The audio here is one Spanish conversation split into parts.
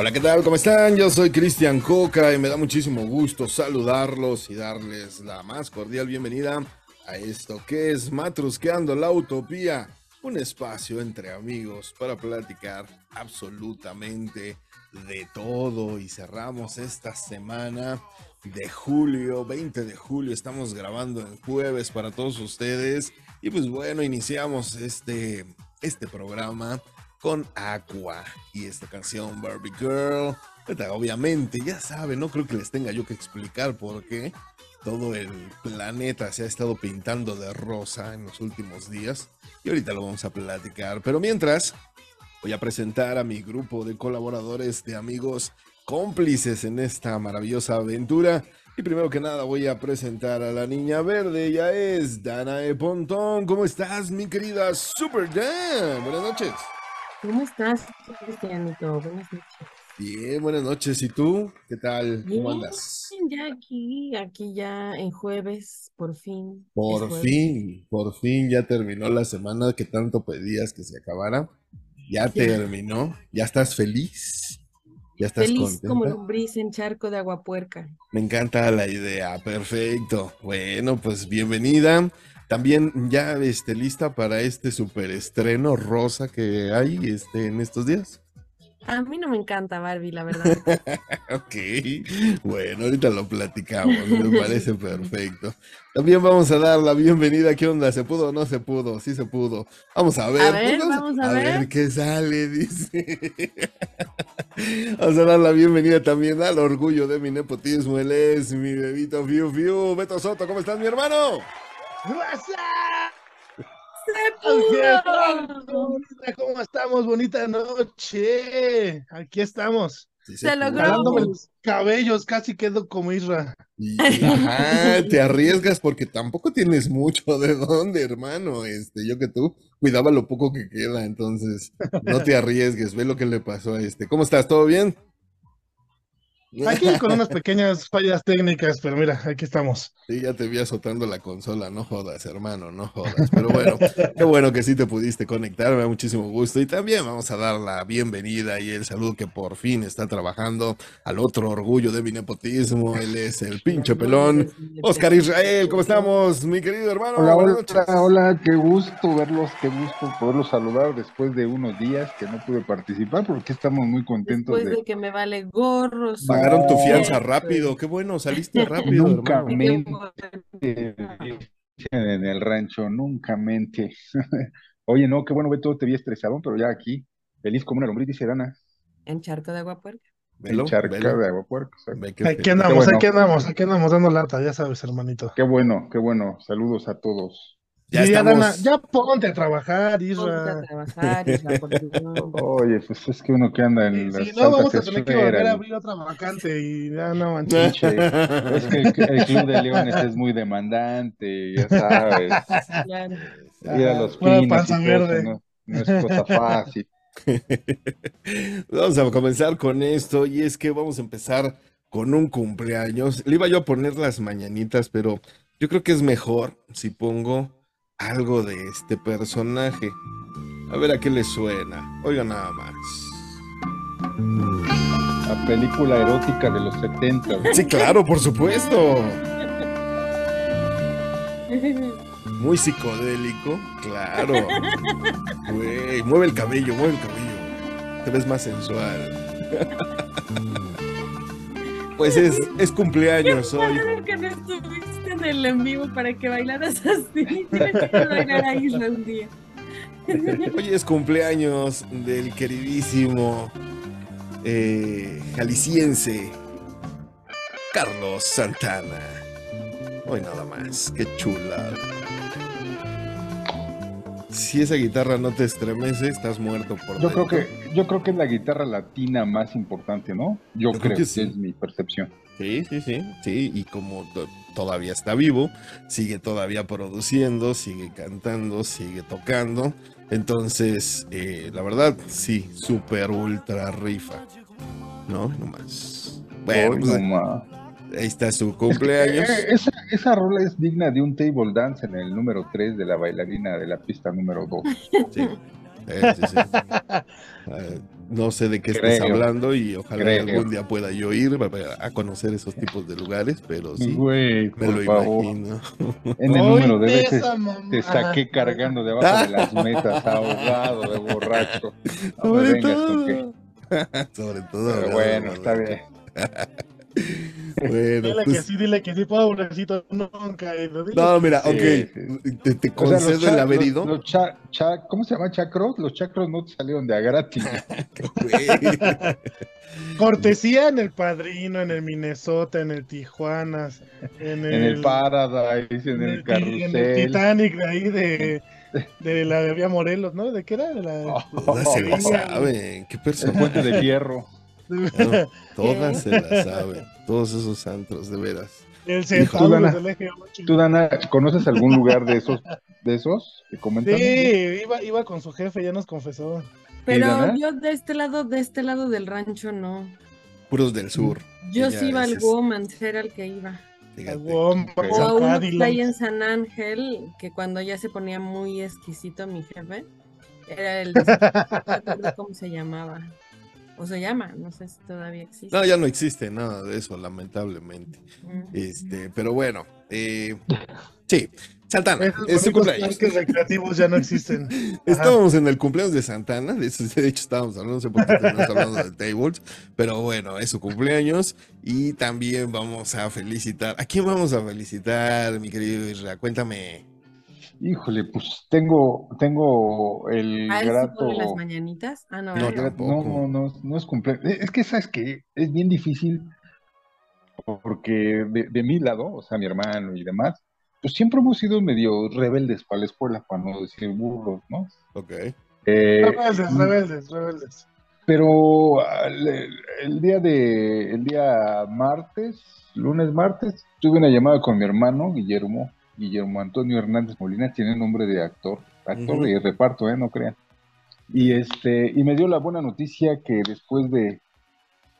Hola, ¿qué tal? ¿Cómo están? Yo soy Cristian Coca y me da muchísimo gusto saludarlos y darles la más cordial bienvenida a esto que es Matrusqueando la Utopía, un espacio entre amigos para platicar absolutamente de todo y cerramos esta semana de julio, 20 de julio, estamos grabando el jueves para todos ustedes y pues bueno, iniciamos este, este programa con Aqua y esta canción Barbie Girl. Obviamente, ya saben, no creo que les tenga yo que explicar por qué todo el planeta se ha estado pintando de rosa en los últimos días y ahorita lo vamos a platicar. Pero mientras, voy a presentar a mi grupo de colaboradores, de amigos cómplices en esta maravillosa aventura. Y primero que nada voy a presentar a la niña verde, ella es Danae Pontón. ¿Cómo estás, mi querida Super Dan? Buenas noches. ¿Cómo estás, Cristianito? Buenas noches. Bien, buenas noches. ¿Y tú? ¿Qué tal? ¿Cómo andas? ya aquí, aquí ya en jueves, por fin. Por fin, por fin ya terminó la semana que tanto pedías que se acabara. Ya terminó. ¿Ya estás feliz? ¿Ya estás Feliz como contenta? lombriz en charco de agua puerca. Me encanta la idea, perfecto. Bueno, pues bienvenida. También ya este, lista para este super estreno rosa que hay este, en estos días. A mí no me encanta Barbie, la verdad. Ok, bueno, ahorita lo platicamos, me parece perfecto. También vamos a dar la bienvenida. ¿Qué onda? ¿Se pudo o no se pudo? Sí se pudo. Vamos a ver. ver, pues, vamos a ver. qué sale, dice. Vamos a dar la bienvenida también al orgullo de mi nepotismo. Él es mi bebito Fiu Fiu. Beto Soto, ¿cómo estás, mi hermano? ¡Se pudo! ¿Cómo estamos? Bonita noche. Aquí estamos. Sí Se pudo. logró. Los cabellos, casi quedo como Isra. Y, ajá, te arriesgas porque tampoco tienes mucho de dónde, hermano. Este, yo que tú cuidaba lo poco que queda, entonces no te arriesgues, ve lo que le pasó a este. ¿Cómo estás? ¿Todo bien? Aquí con unas pequeñas fallas técnicas, pero mira, aquí estamos. Sí, ya te vi azotando la consola, no jodas, hermano, no jodas. Pero bueno, qué bueno que sí te pudiste conectar, me da muchísimo gusto. Y también vamos a dar la bienvenida y el saludo que por fin está trabajando al otro orgullo de mi nepotismo. Él es el pinche pelón. Oscar Israel, ¿cómo estamos, mi querido hermano? Hola, Buenas hola, noches. hola, qué gusto verlos, qué gusto poderlos saludar después de unos días que no pude participar, porque estamos muy contentos Después de de que me vale gorro. Pagaron tu fianza rápido, qué bueno, saliste rápido, nunca hermano. mente en el rancho, nunca mente. Oye, no, qué bueno, Beto, te vi estresado, pero ya aquí, feliz como una lombriz, dice Dana, En charco de agua puerca. En charca de agua puerca. Aquí andamos, bueno. aquí andamos, aquí andamos dando lata, ya sabes, hermanito. Qué bueno, qué bueno, saludos a todos. Ya Sí, estamos. Dana, ya ponte a trabajar, Ponte a Isra. trabajar, Dios. Oye, pues es que uno que anda en las Si no, vamos a tener que volver a abrir otra vacante y ya no manches. pinche, es que el, el Club de Leones es muy demandante, ya sabes. Claro. Ir a los pinos panza y eso verde. no, no es cosa fácil. Vamos a comenzar con esto y es que vamos a empezar con un cumpleaños. Le iba yo a poner las mañanitas, pero yo creo que es mejor si pongo algo de este personaje. A ver a qué le suena. Oiga nada más. La película erótica de los 70. Sí, claro, por supuesto. Muy psicodélico, claro. Güey, mueve el cabello, mueve el cabello. Te ves más sensual. Pues es, es cumpleaños hoy. Claro que no estuviste en el en vivo para que bailaras así. Tienes que bailar a Isla un día. Hoy es cumpleaños del queridísimo eh, jalisciense Carlos Santana. Hoy nada más, qué chula. si esa guitarra no te estremece, estás muerto por Yo creo dentro. que, yo creo que es la guitarra latina más importante, ¿no? Yo, Yo creo que sí. es mi percepción. Sí, sí, sí, sí, y como to- todavía está vivo, sigue todavía produciendo, sigue cantando, sigue tocando. Entonces, eh, la verdad, sí, super ultra rifa. ¿No? No más. Bueno, Hoy pues, ahí está su cumpleaños. Eh, esa, esa rola es digna de un table dance en el número 3 de la bailarina de la pista número 2. Sí. Eh, sí, sí. Eh, no sé de qué estés Creo. hablando y ojalá Creo. algún día pueda yo ir a, conocer esos tipos de lugares, pero sí, Güey, me lo favor. imagino. En el Hoy número de veces te saqué cargando debajo de las metas, ahogado de borracho. Sobre todo. Sobre todo. Pero bueno, está bien. Bueno, Dile que pues, sí, dile que sí, pobrecito, nunca. Dile no, mira, ok, sí. te, te O sea, los concedo el haber los- ido. los cha- cha- ¿Cómo se llama? ¿Chacros? Los chacros no te salieron de a gratis. Cortesía en el Padrino, en el Minnesota, en el Tijuanas, en el, En el Paradise, en el ti- en el carrusel. Titanic de ahí de, de la de Vía Morelos, ¿no? ¿De qué era? De la, Todas se la Sí. saben. ¿Qué El persona? puente de hierro. Todas se la saben. Todos esos antros, de veras. el Tú, Centauro Dana, del eje 8. ¿Tú, Dana, conoces algún lugar de esos, de esos que comentan? Sí, iba, iba con su jefe, ya nos confesó. Pero yo de este lado, de este lado del rancho no. Puros del sur. Yo sí iba al Woman's, era el que iba. fíjate. O a uno que está ahí en San Ángel, que cuando ya se ponía muy exquisito mi jefe, era el... cómo se llamaba. O se llama, no sé si todavía existe. No, ya no existe nada de eso, lamentablemente. Este, pero bueno, eh, sí, Santana, Esos es su cumpleaños. parques recreativos ya no existen. Ajá. Estábamos en el cumpleaños de Santana, de, eso, de hecho estábamos hablando, no sé por qué estamos hablando de tables, pero bueno, es su cumpleaños y también vamos a felicitar. ¿A quién vamos a felicitar, mi querido Isra? Cuéntame. Híjole, pues tengo, tengo el ¿A él sí grato. pone las mañanitas? Ah, no, No, tampoco. No, no, no es cumpleaños. Es que, ¿sabes que Es bien difícil porque de, de mi lado, o sea, mi hermano y demás, pues siempre hemos sido medio rebeldes para la escuela, para no decir burros, ¿no? Ok. Eh, Rebeldes, rebeldes, rebeldes. Pero el, el día de, el día martes, lunes, martes, tuve una llamada con mi hermano, Guillermo, Guillermo Antonio Hernández Molina, tiene nombre de actor, actor Ujú. de reparto, ¿eh? No crean. Y este, y me dio la buena noticia que después de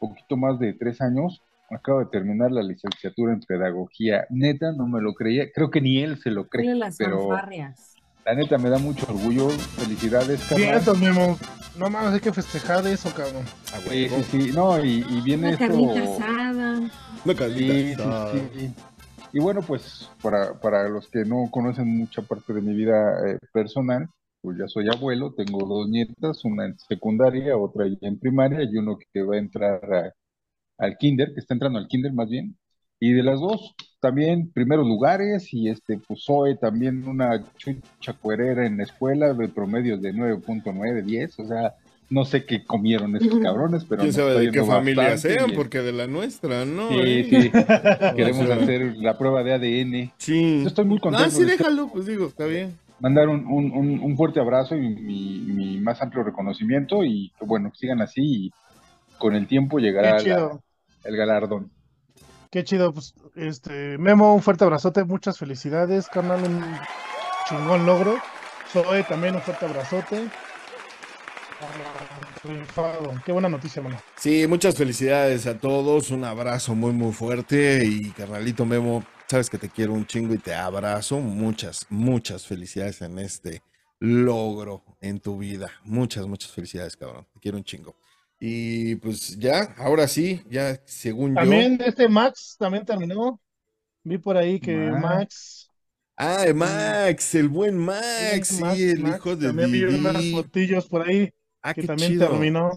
poquito más de tres años, acabo de terminar la licenciatura en pedagogía. Neta, no me lo creía, creo que ni él se lo cree, las pero fanfarrias. la neta me da mucho orgullo. Felicidades. Vientos, Memo. No mames, hay que festejar eso, cabrón. Ah, Sí, sí, sí, no, y, y viene Una esto. carnita asada. Una carnita Sí, sí, asada. sí, sí. Y bueno, pues para, para los que no conocen mucha parte de mi vida eh, personal, pues ya soy abuelo, tengo dos nietas, una en secundaria, otra en primaria y uno que va a entrar al kinder, que está entrando al kinder más bien. Y de las dos, también primeros lugares y este, pues Zoe también una chucha cuerera en la escuela de promedios de 9.9, 10, o sea, no sé qué comieron esos cabrones, pero ¿Quién sabe de qué familia sean? bien. Porque de la nuestra, ¿no? Sí, ¿Eh? sí. Queremos O sea, hacer la prueba de ADN. Sí. Yo estoy muy contento. Ah, sí, de déjalo, pues digo, está bien. Mandar un, un- un- un fuerte abrazo y mi, mi más amplio reconocimiento y que bueno, sigan así y con el tiempo llegará la- el galardón. Qué chido, pues, este, Memo, un fuerte abrazote, muchas felicidades, carnal, un chingón logro. Zoe también un fuerte abrazote. Rifado. Qué buena noticia, hermano. Sí, muchas felicidades a todos, un abrazo muy muy fuerte y carnalito Memo, sabes que te quiero un chingo y te abrazo, muchas, muchas felicidades en este logro en tu vida, muchas, muchas felicidades cabrón, te quiero un chingo. Y pues ya, ahora sí, ya según yo. También este Max también terminó. Vi por ahí que Max. Max. Ah, Max, el buen Max, sí, Max, el Max, hijo de También vi unas Didi. fotillos por ahí Ah, que qué también chido. terminó.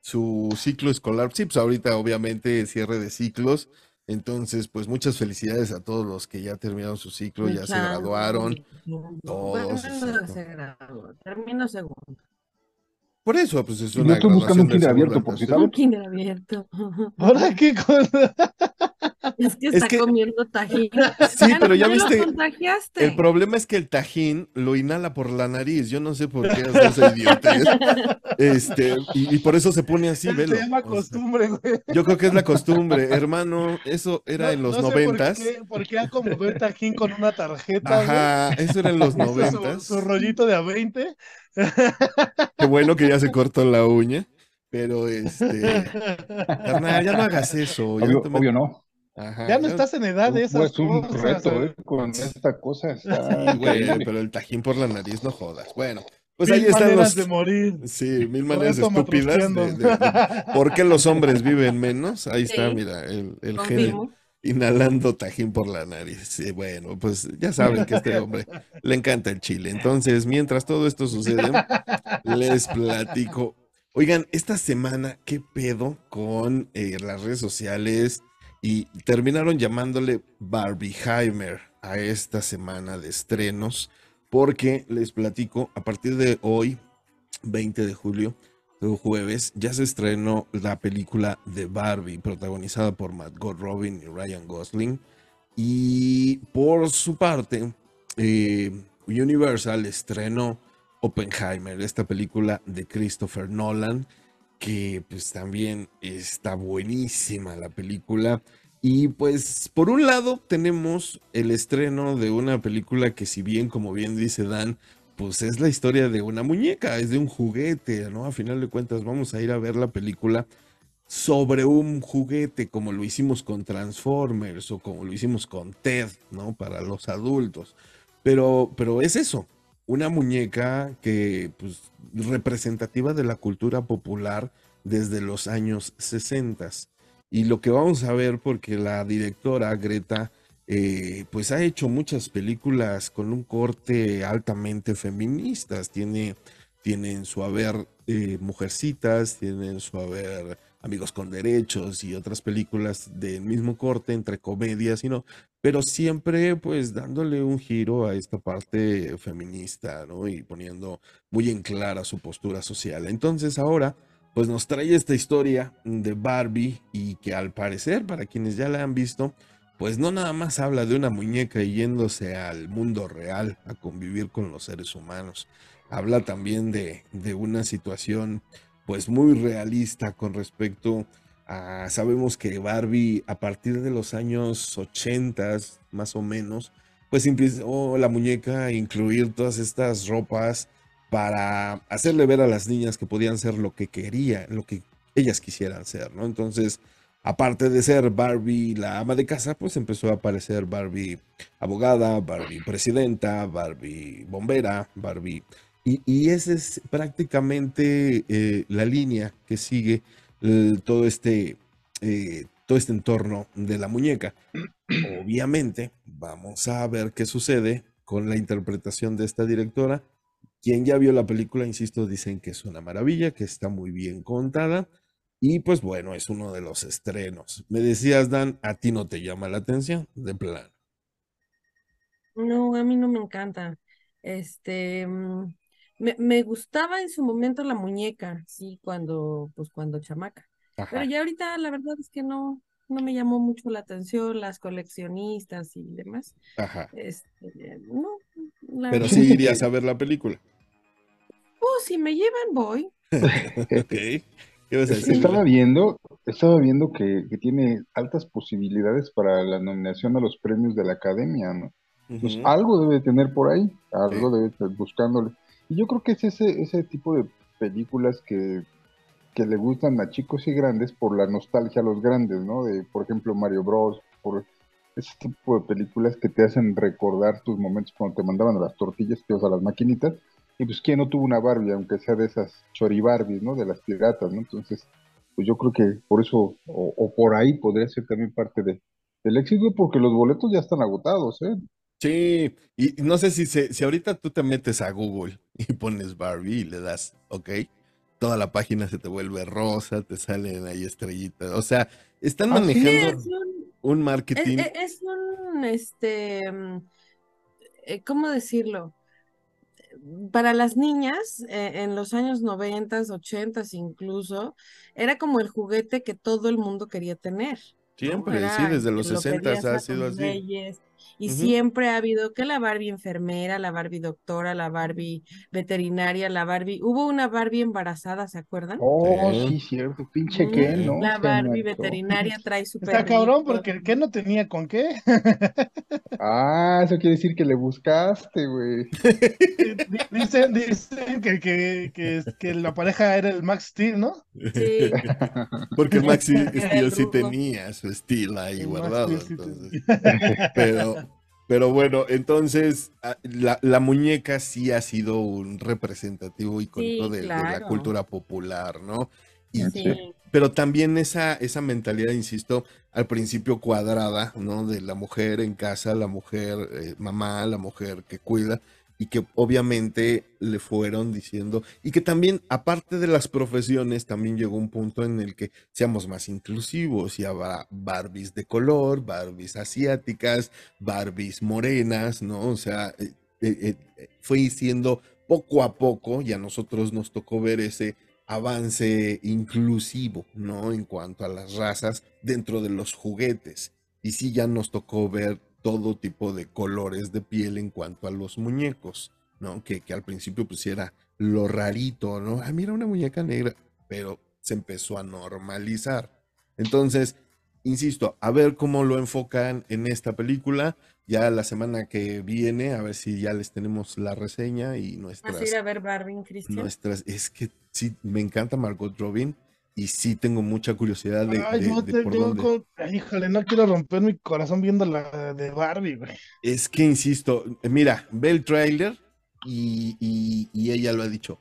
su ciclo escolar. Sí, pues ahorita obviamente cierre de ciclos. Entonces, pues muchas felicidades a todos los que ya terminaron su ciclo, ya se graduaron. Bueno, todos, exacto. se graduó. Termino segundo. Por eso, pues es Yo una estoy buscando un kinder abierto, por si tercero. Un kinder abierto. Ahora qué cosa. Es que Es está que- comiendo tajín. Sí, Ya pero no- ya viste, contagiaste. el problema es que el tajín lo inhala por la nariz. Yo no sé por qué hace esa idiotez. Este, y, y por eso se pone así, velo. Se llama O sea, costumbre, güey. yo creo que es la costumbre, hermano. Eso era No- en los no sé noventas. Por qué, acomodó el tajín con una tarjeta, güey. Ajá, eso era en los su- noventas. Su, rollito de a 20. Qué bueno que ya se cortó la uña. Pero este, carnal, ya no hagas eso. Ya Obvio, no te met- obvio no. Ajá, Ya no estás en edad de esas Pues un cosas. reto. ¿eh? Con esta cosa está güey, pero el tajín por la nariz, no jodas. Bueno, pues Mil ahí están maneras los. de morir. Sí, mil maneras estúpidas de, matrusqueando. de- de- ¿Por qué los hombres viven menos? Ahí está, mira, el, el genio. Inhalando tajín por la nariz. Bueno, pues ya saben que a este hombre le encanta el chile. Entonces, mientras todo esto sucede, les platico. Oigan, esta semana, ¿qué pedo con eh, las redes sociales? Y terminaron llamándole Barbieheimer a esta semana de estrenos, porque les platico, a partir de hoy, 20 de julio, jueves, ya se estrenó la película de Barbie, protagonizada por Margot Robin y Ryan Gosling. Y por su parte, eh, Universal estrenó Oppenheimer, esta película de Christopher Nolan, que pues también está buenísima la película. Y pues por un lado tenemos el estreno de una película que si bien, como bien dice Dan, pues es la historia de una muñeca, es de un juguete, ¿no? A final de cuentas vamos a ir a ver la película sobre un juguete como lo hicimos con Transformers o como lo hicimos con Ted, ¿no? Para los adultos. Pero, pero es eso, una muñeca que, pues, representativa de la cultura popular desde los años 60. Y lo que vamos a ver, porque la directora Greta, eh, pues ha hecho muchas películas con un corte altamente feministas. Tiene, tiene en su haber eh, Mujercitas, tiene en su haber Amigos con Derechos y otras películas del mismo corte, entre comedias y no, pero siempre pues dándole un giro a esta parte feminista, ¿no? Y poniendo muy en clara su postura social. Entonces ahora pues nos trae esta historia de Barbie y que al parecer, para quienes ya la han visto, pues no nada más habla de una muñeca yéndose al mundo real a convivir con los seres humanos. Habla también de, de una situación pues muy realista con respecto a, sabemos que Barbie a partir de los años 80 más o menos, pues empezó la muñeca incluir todas estas ropas para hacerle ver a las niñas que podían ser lo que querían, lo que ellas quisieran ser, ¿no? Entonces, aparte de ser Barbie la ama de casa, pues empezó a aparecer Barbie abogada, Barbie presidenta, Barbie bombera, Barbie... Y, esa es prácticamente eh, la línea que sigue eh, todo este... eh, todo este entorno de la muñeca. Obviamente, vamos a ver qué sucede con la interpretación de esta directora. Quien ya vio la película, insisto, dicen que es una maravilla, que está muy bien contada. Y pues bueno, es uno de los estrenos. Me decías, Dan, a ti no te llama la atención, de plano. No, a mí no me encanta. Este, mm, me, me gustaba en su momento la muñeca, sí, cuando, pues cuando chamaca. Pero Ajá. ya ahorita la verdad es que no, no me llamó mucho la atención las coleccionistas y demás. Ajá. Este, no, la Pero sí irías a ver la película. Oh, si me llevan, voy. Ok. ¿Qué vas a decir? Estaba viendo, estaba viendo que, que tiene altas posibilidades para la nominación a los premios de la Academia, ¿no? Pues algo debe tener por ahí, algo debe estar buscándole. Y yo creo que es ese, ese tipo de películas que, que le gustan a chicos y grandes por la nostalgia a los grandes, ¿no? De, por ejemplo, Mario Bros, por ese tipo de películas que te hacen recordar tus momentos cuando te mandaban a las tortillas, ibas a las maquinitas. Y pues, ¿quién no tuvo una Barbie, aunque sea de esas choribarbies, ¿no? De las piratas, ¿no? Entonces, pues yo creo que por eso, o, o por ahí podría ser también parte de, del éxito, porque los boletos ya están agotados, ¿eh? Sí, y no sé si, se, si ahorita tú te metes a Google y pones Barbie y le das, ok, toda la página se te vuelve rosa, te salen ahí estrellitas. O sea, están ¿sí? manejando Es un, marketing. es- es un, este, mm, eh, ¿cómo decirlo? Para las niñas, eh, en los años 90, 80 incluso, era como el juguete que todo el mundo quería tener. Siempre, sí, desde los que lo 60 pedías ha sido así. reyes, Y siempre ha habido que la Barbie enfermera, la Barbie doctora, la Barbie veterinaria, la Barbie. Hubo una Barbie embarazada, ¿se acuerdan? Oh, Sí. sí, cierto. Pinche Mm, Ken, ¿no? La Barbie veterinaria trae su Está cabrón porque ¿qué no tenía con qué? Ah, eso quiere decir que le buscaste, güey. Di- Dicen, dicen que, que, que, que la pareja era el Max Steel, ¿no? Sí, Porque el Era Steel el sí tenía su estilo ahí El Max guardado. Entonces. Pero, pero bueno, entonces ah, la, la muñeca sí ha sido un representativo icónico Sí, de, de la cultura popular, ¿no? Y, sí. pero también esa, esa mentalidad, insisto, al principio cuadrada, ¿no? De la mujer en casa, la mujer eh, mamá, la mujer que cuida, y que obviamente le fueron diciendo, y que también, aparte de las profesiones, también llegó un punto en el que seamos más inclusivos y habrá Barbies de color, Barbies asiáticas, Barbies morenas, ¿no? O sea, eh, eh, eh, fue siendo poco a poco, y a nosotros nos tocó ver ese avance inclusivo, ¿no? En cuanto a las razas dentro de los juguetes. Y sí, ya nos tocó ver todo tipo de colores de piel en cuanto a los muñecos, ¿no? Que, que al principio pues era lo rarito, ¿no? Ah, mira una muñeca negra, pero se empezó a normalizar. Entonces, insisto, a ver cómo lo enfocan en esta película. Ya la semana que viene, a ver si ya les tenemos la reseña y ¿Vas nuestras a ir a ver Barbie, Cristian? nuestras, es que sí, me encanta Margot Robin y sí tengo mucha curiosidad de, Ay, de- yo de por yo dónde. con- ay, híjole, no quiero romper mi corazón viendo la de Barbie, güey. Es que insisto, mira, ve el tráiler y, y- y ella lo ha dicho.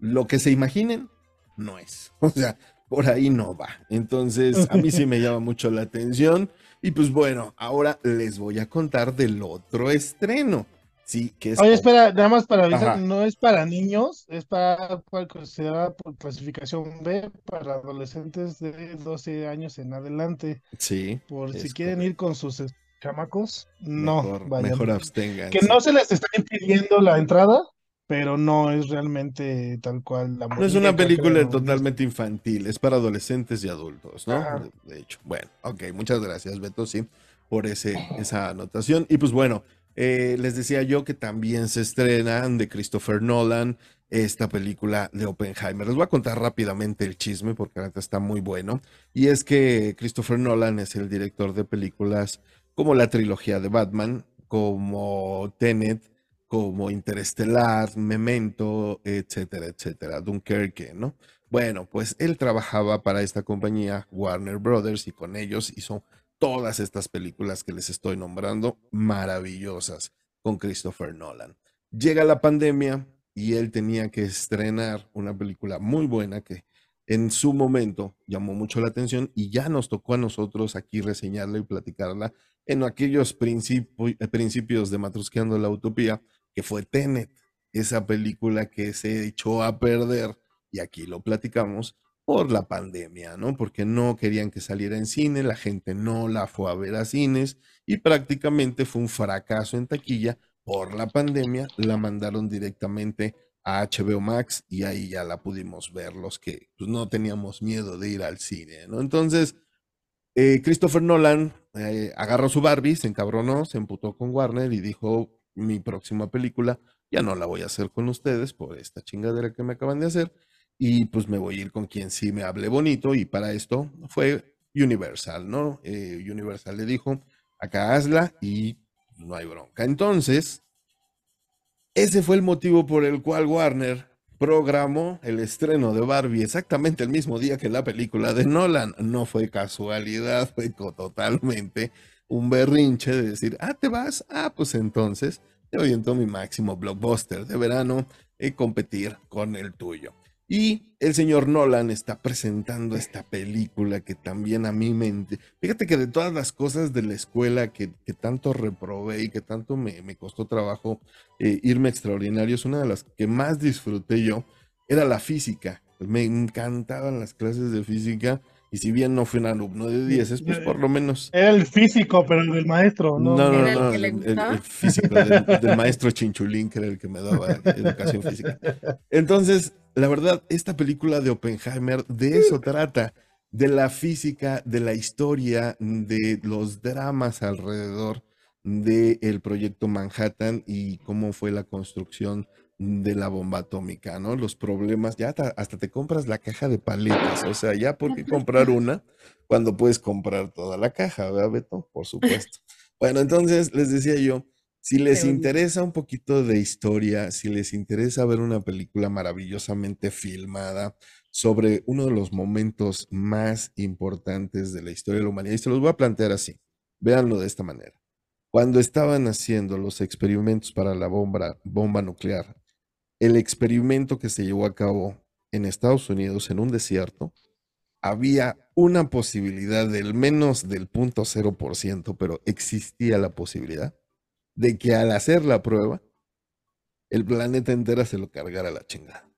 Lo que se imaginen no es. O sea, por ahí no va. Entonces, a mí sí me llama mucho la atención. Y pues bueno, ahora les voy a contar del otro estreno. Sí, que es Oye, espera, nada más para avisar, Ajá. no es para niños, es para, para considerada por clasificación B para adolescentes de 12 años en adelante. Sí, Por si quieren correcto. ir con sus eh, chamacos, no mejor, vayan. mejor absténganse. Que no se les está impidiendo la entrada, pero no es realmente tal cual la No es una película totalmente infantil, es para adolescentes y adultos, ¿no? Ajá. De hecho, bueno, ok, muchas gracias, Beto, sí, por ese, esa anotación. Y pues bueno, eh, les decía yo que también se estrenan de Christopher Nolan esta película de Oppenheimer. Les voy a contar rápidamente el chisme porque ahorita está muy bueno. Y es que Christopher Nolan es el director de películas como la trilogía de Batman, como Tenet, como Interestelar, Memento, etcétera, etcétera, Dunkerque, ¿no? Bueno, pues él trabajaba para esta compañía, Warner Brothers, y con ellos hizo todas estas películas que les estoy nombrando, maravillosas, con Christopher Nolan. Llega la pandemia y él tenía que estrenar una película muy buena que en su momento llamó mucho la atención y ya nos tocó a nosotros aquí reseñarla y platicarla en aquellos principi- eh, principios de Matrusqueando la Utopía, que fue Tenet, esa película que se echó a perder, y aquí lo platicamos, por la pandemia, ¿no? Porque no querían que saliera en cine, la gente no la fue a ver a cines y prácticamente fue un fracaso en taquilla por la pandemia, la mandaron directamente a HBO Max y ahí ya la pudimos ver los que pues, no teníamos miedo de ir al cine, ¿no? Entonces, eh, Christopher Nolan eh, agarró su Barbie, se encabronó, se emputó con Warner y dijo, mi próxima película ya no la voy a hacer con ustedes por esta chingadera que me acaban de hacer y pues me voy a ir con quien sí me hable bonito y para esto fue Universal, ¿no? Eh, Universal le dijo, acá hazla y no hay bronca. Entonces, ese fue el motivo por el cual Warner programó el estreno de Barbie exactamente el mismo día que la película de Nolan. No fue casualidad, fue totalmente un berrinche de decir, ah, te vas, ah, pues entonces te oriento mi máximo blockbuster de verano y competir con el tuyo. Y el señor Nolan está presentando esta película que también a mí me... Fíjate que de todas las cosas de la escuela que, que tanto reprobé y que tanto me, me costó trabajo eh, irme extraordinario, es una de las que más disfruté yo, era la física. Me encantaban las clases de física y si bien no fui un alumno de 10, pues por lo menos... Era el físico, pero del maestro, ¿no? No, no, ¿Era el no, que el, el- el físico del, del maestro Chinchulín, que era el que me daba educación física. Entonces, la verdad, esta película de Oppenheimer de eso trata. de la física, de la historia, de los dramas alrededor del proyecto Manhattan y cómo fue la construcción de la bomba atómica, ¿no? Los problemas, ya hasta, hasta te compras la caja de paletas, o sea, ya por qué comprar una cuando puedes comprar toda la caja, ¿verdad, Beto? Por supuesto. Bueno, entonces les decía yo, si les interesa un poquito de historia, si les interesa ver una película maravillosamente filmada sobre uno de los momentos más importantes de la historia de la humanidad, y se los voy a plantear así, véanlo de esta manera. Cuando estaban haciendo los experimentos para la bomba, bomba nuclear, el experimento que se llevó a cabo en Estados Unidos, en un desierto, había una posibilidad del menos del punto cero por ciento, pero existía la posibilidad de que al hacer la prueba, el planeta entero se lo cargara la chingada.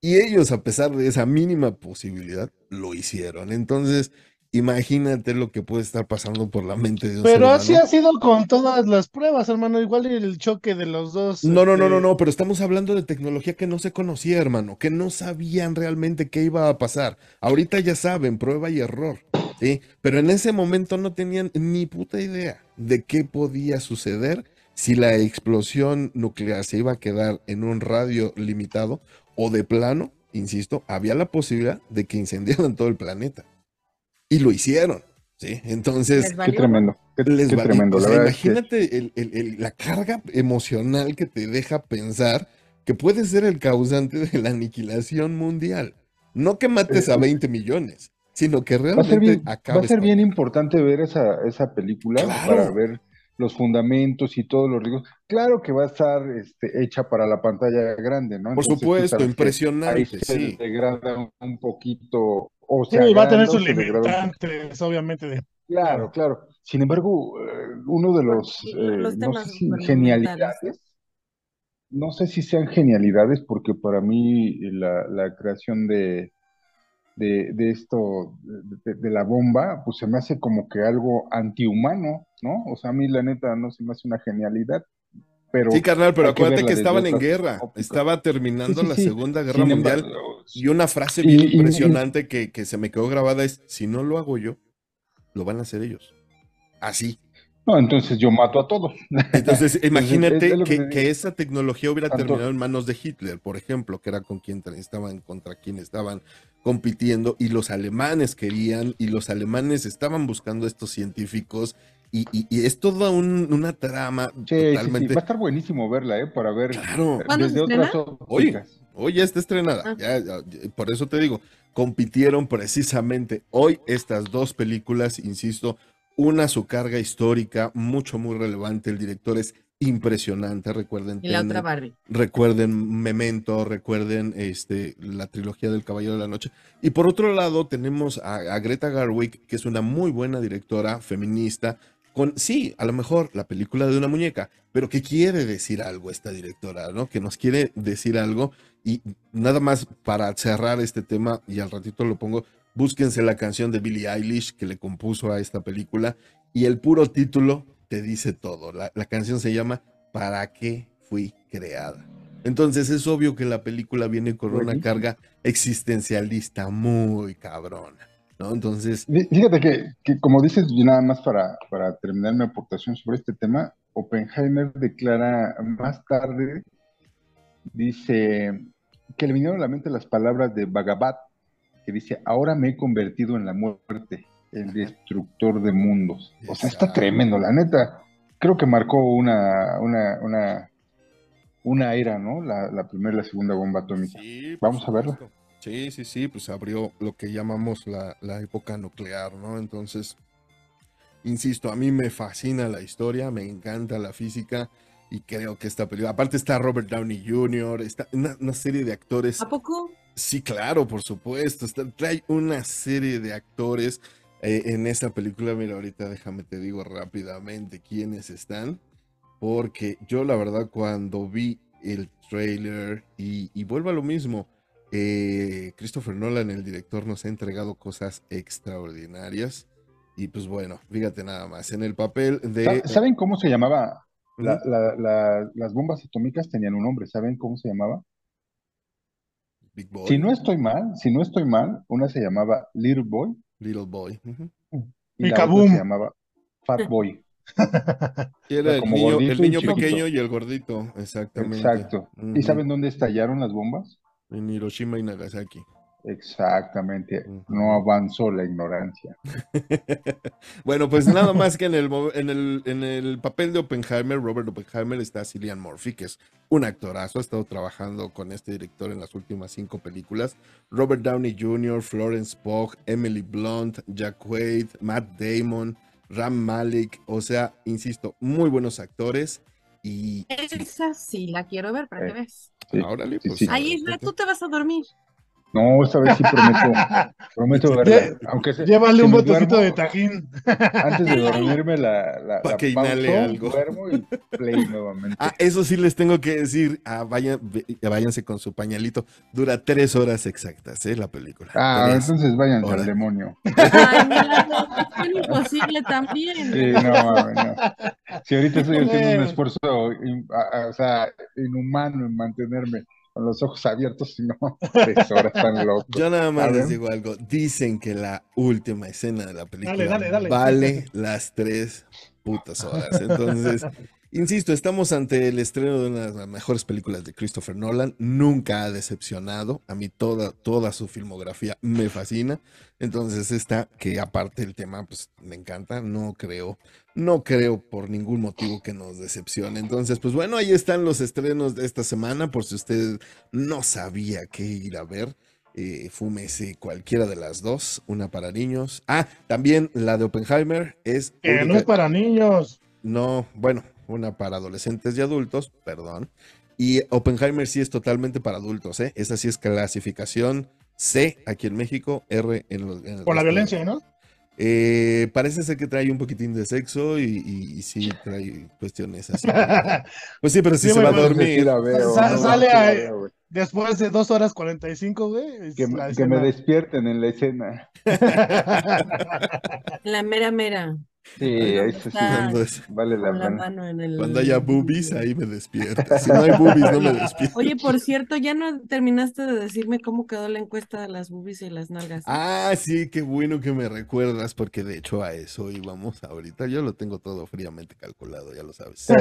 Y ellos, a pesar de esa mínima posibilidad, lo hicieron. Entonces, imagínate lo que puede estar pasando por la mente de un Pero así ha sido con todas las pruebas, hermano. Igual el choque de los dos. No, no, no, no, este, no, pero estamos hablando de tecnología que no se conocía, hermano, que no sabían realmente qué iba a pasar. Ahorita ya saben, prueba y error, ¿sí? Pero en ese momento no tenían ni puta idea de qué podía suceder si la explosión nuclear se iba a quedar en un radio limitado o de plano, insisto, había la posibilidad de que incendiaran todo el planeta. Y lo hicieron, ¿sí? Entonces, Qué tremendo, qué, les qué valió. tremendo. O La sea, verdad es que imagínate el- el- el- la carga emocional que te deja pensar que puede ser el causante de la aniquilación mundial. No que mates a 20 millones, sino que va a ser realmente bien, va a ser bien importante ver esa, esa película Claro. para ver los fundamentos y todos los riesgos. Claro que va a estar este, hecha para la pantalla grande, ¿no? Por Entonces supuesto, ahí impresionante, se sí. degrada un poquito, o Sí, va a tener sus limitantes, obviamente. De... Claro, claro. Sin embargo, eh, uno de los, Sí, eh, los no temas sé si gubernamentales, ¿no? genialidades, no sé si sean genialidades, porque para mí la, la creación de, de, de esto, de, de la bomba, pues se me hace como que algo antihumano, ¿no? O sea, a mí la neta no se me hace una genialidad, pero Sí, carnal, pero acuérdate que estaban en guerra. Estaba terminando sí, la sí. Segunda Guerra Sin Mundial. embargo, Y una frase bien y- y- impresionante que, que se me quedó grabada es, si no lo hago yo, lo van a hacer ellos. Así. No, entonces yo mato a todos. Entonces, es- imagínate es que esa tecnología hubiera Tanto- terminado en manos de Hitler, por ejemplo, que era con quien estaban, contra quien estaban compitiendo, y los alemanes querían, y los alemanes estaban buscando a estos científicos, y, y- y es toda un- una trama Sí, sí, sí, totalmente. Va a estar buenísimo verla, ¿eh? Para ver Claro. eh, ¿Cuándo desde otras? Hoy, ópticas. hoy ya está estrenada. Ah. ya- ya- ya- por eso te digo, compitieron precisamente hoy estas dos películas, insisto, una su carga histórica, mucho, muy relevante. El director es impresionante, recuerden. Y la otra Barbie. Recuerden Memento, recuerden este, la trilogía del Caballero de la Noche. Y por otro lado, tenemos a, a Greta Garwick, que es una muy buena directora feminista, con, sí, a lo mejor la película de una muñeca, pero que quiere decir algo esta directora, ¿no? Que nos quiere decir algo. Y nada más para cerrar este tema, y al ratito lo pongo, búsquense la canción de Billie Eilish que le compuso a esta película, y el puro título te dice todo. La, la canción se llama ¿Para qué fui creada? Entonces es obvio que la película viene con una carga existencialista muy cabrona, ¿no? Entonces, Fí- Fíjate que, que como dices, y nada más para, para terminar mi aportación sobre este tema, Oppenheimer declara más tarde, dice que le vinieron a la mente las palabras de Bhagavat, que dice, ahora me he convertido en la muerte, el destructor de mundos. O sea, está tremendo, la neta. Creo que marcó una, una, una, una era, ¿no? La, la primera y la segunda bomba atómica. Sí, Vamos a verla. Sí, sí, sí, pues abrió lo que llamamos la, la época nuclear, ¿no? Entonces, insisto, a mí me fascina la historia, me encanta la física y creo que esta película, aparte está Robert Downey Jr., está una, una serie de actores ¿A poco? Sí, claro, por supuesto. Está- trae una serie de actores eh, en esta película. Mira, ahorita déjame te digo rápidamente quiénes están. Porque yo la verdad cuando vi el trailer y, y vuelvo a lo mismo, eh, Christopher Nolan, el director, nos ha entregado cosas extraordinarias. Y pues bueno, fíjate nada más, en el papel de... Sa- ¿Saben cómo se llamaba? La- Ujú. la- la- las bombas atómicas tenían un nombre, ¿saben cómo se llamaba? Big Boy, Si no estoy mal, si no estoy mal, una se llamaba Little Boy Little Boy. y la otra se llamaba Fat Boy. Y era el niño, el pequeño y el gordito, exactamente. Exacto. ¿Y saben dónde estallaron las bombas? En Hiroshima y Nagasaki. Exactamente. No avanzó la ignorancia. Bueno, pues nada más que en el, en el, en el papel de Oppenheimer, Robert Oppenheimer, está Cillian Murphy, que es un actorazo, ha estado trabajando con este director en las últimas cinco películas. Robert Downey Jr., Florence Pugh, Emily Blunt, Jack Quaid, Matt Damon, Ram Malik, o sea, insisto, muy buenos actores. Y Esa sí la quiero ver para que Eh, veas. Sí, órale, sí, pues. sí. a Ahí ver, Isra, ¿qué tú te vas a dormir. No, esta vez sí prometo, prometo verla. Aunque sea, Llévale si un botecito duermo, de tajín. Antes de dormirme la, la, Pa' la que inhale pauso, algo. duermo y play nuevamente. Ah, eso sí les tengo que decir, ah, vayan, váyanse con su pañalito. Dura tres horas exactas, ¿eh? La película. Ah, Tres. entonces váyanse al demonio. Ay, mira, es imposible también. Sí, no, no. Si ahorita estoy haciendo un esfuerzo in- a- a- o sea, inhumano en mantenerme con los ojos abiertos, si no, tres horas tan loco. Yo nada más les digo algo. Dicen que la última escena de la película Dale, dale, dale. vale las tres putas horas. Entonces, insisto, estamos ante el estreno de una de las mejores películas de Christopher Nolan. Nunca ha decepcionado. A mí toda, toda su filmografía me fascina. Entonces, esta, que aparte el tema, pues me encanta. No creo, no creo por ningún motivo que nos decepcione. Entonces, pues bueno, ahí están los estrenos de esta semana. Por si usted no sabía qué ir a ver eh, fúmese cualquiera de las dos, una para niños. Ah, también la de Oppenheimer es Que no es para niños. no, bueno, una para adolescentes y adultos, perdón. Y Oppenheimer sí es totalmente para adultos, ¿eh? Esa sí es clasificación C aquí en México, R en los... en Por la violencia, ¿no? Eh, parece ser que trae un poquitín de sexo y, y- y sí trae cuestiones así. Pues sí, pero sí, Sí, se va a dormir. la veo, Sa- no, sale la a- veo. Después de dos horas 45, güey. Que, me- que me escena. despierten en la escena. La mera mera. Sí, Cuando eso sí vale la la pena. mano en el. cuando haya boobies, ahí me despierta. Si no hay boobies, no me despierta. Oye, por cierto, ya no terminaste de decirme cómo quedó la encuesta de las boobies y las nalgas. Ah, sí, qué bueno que me recuerdas, porque de hecho a eso íbamos ahorita. Yo lo tengo todo fríamente calculado, ya lo sabes. Sí.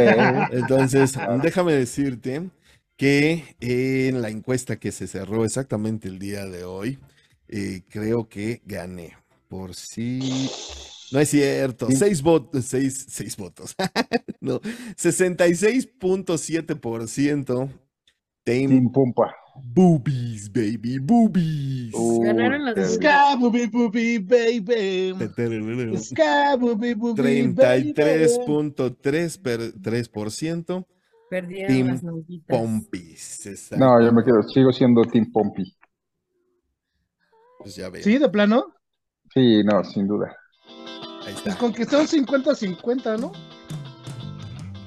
Entonces, Claro. déjame decirte que en la encuesta que se cerró exactamente el día de hoy, eh, creo que gané. Por si. No es cierto. Sí. Seis votos. Seis, seis votos. no. 66.7% Team Sin pompa. Boobies, baby. Boobies. Uh, Ganaron rico. Ska booby booby baby. Ska booby booby baby. 33.3% per- 3% Perdieron Team las nalguitas. Pompis. No, yo me quedo, sigo siendo Team Pompi. Pues ya ven. Sí, de plano. Sí, no, sin duda. Ahí Pues está. con que son 50-50, ¿no?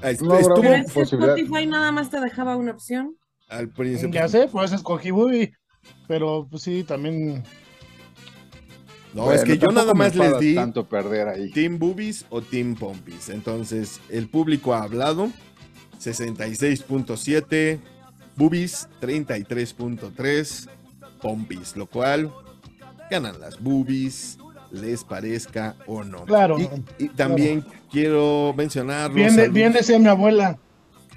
Ahí está. No habrá Estuvo Pero posibilidad. Spotify nada más te dejaba una opción. al principio. Ya sé, pues escogí booby. Pero pues sí, también. No, es que yo nada más les di tanto perder ahí. Team Boobies o Team Pompis. Entonces, el público ha hablado. 66.7 Boobies, 33.3 Pompis, lo cual ganan las Boobies, les parezca o no. Claro. Y, y también quiero mencionar. Bien, de- bien decía mi abuela.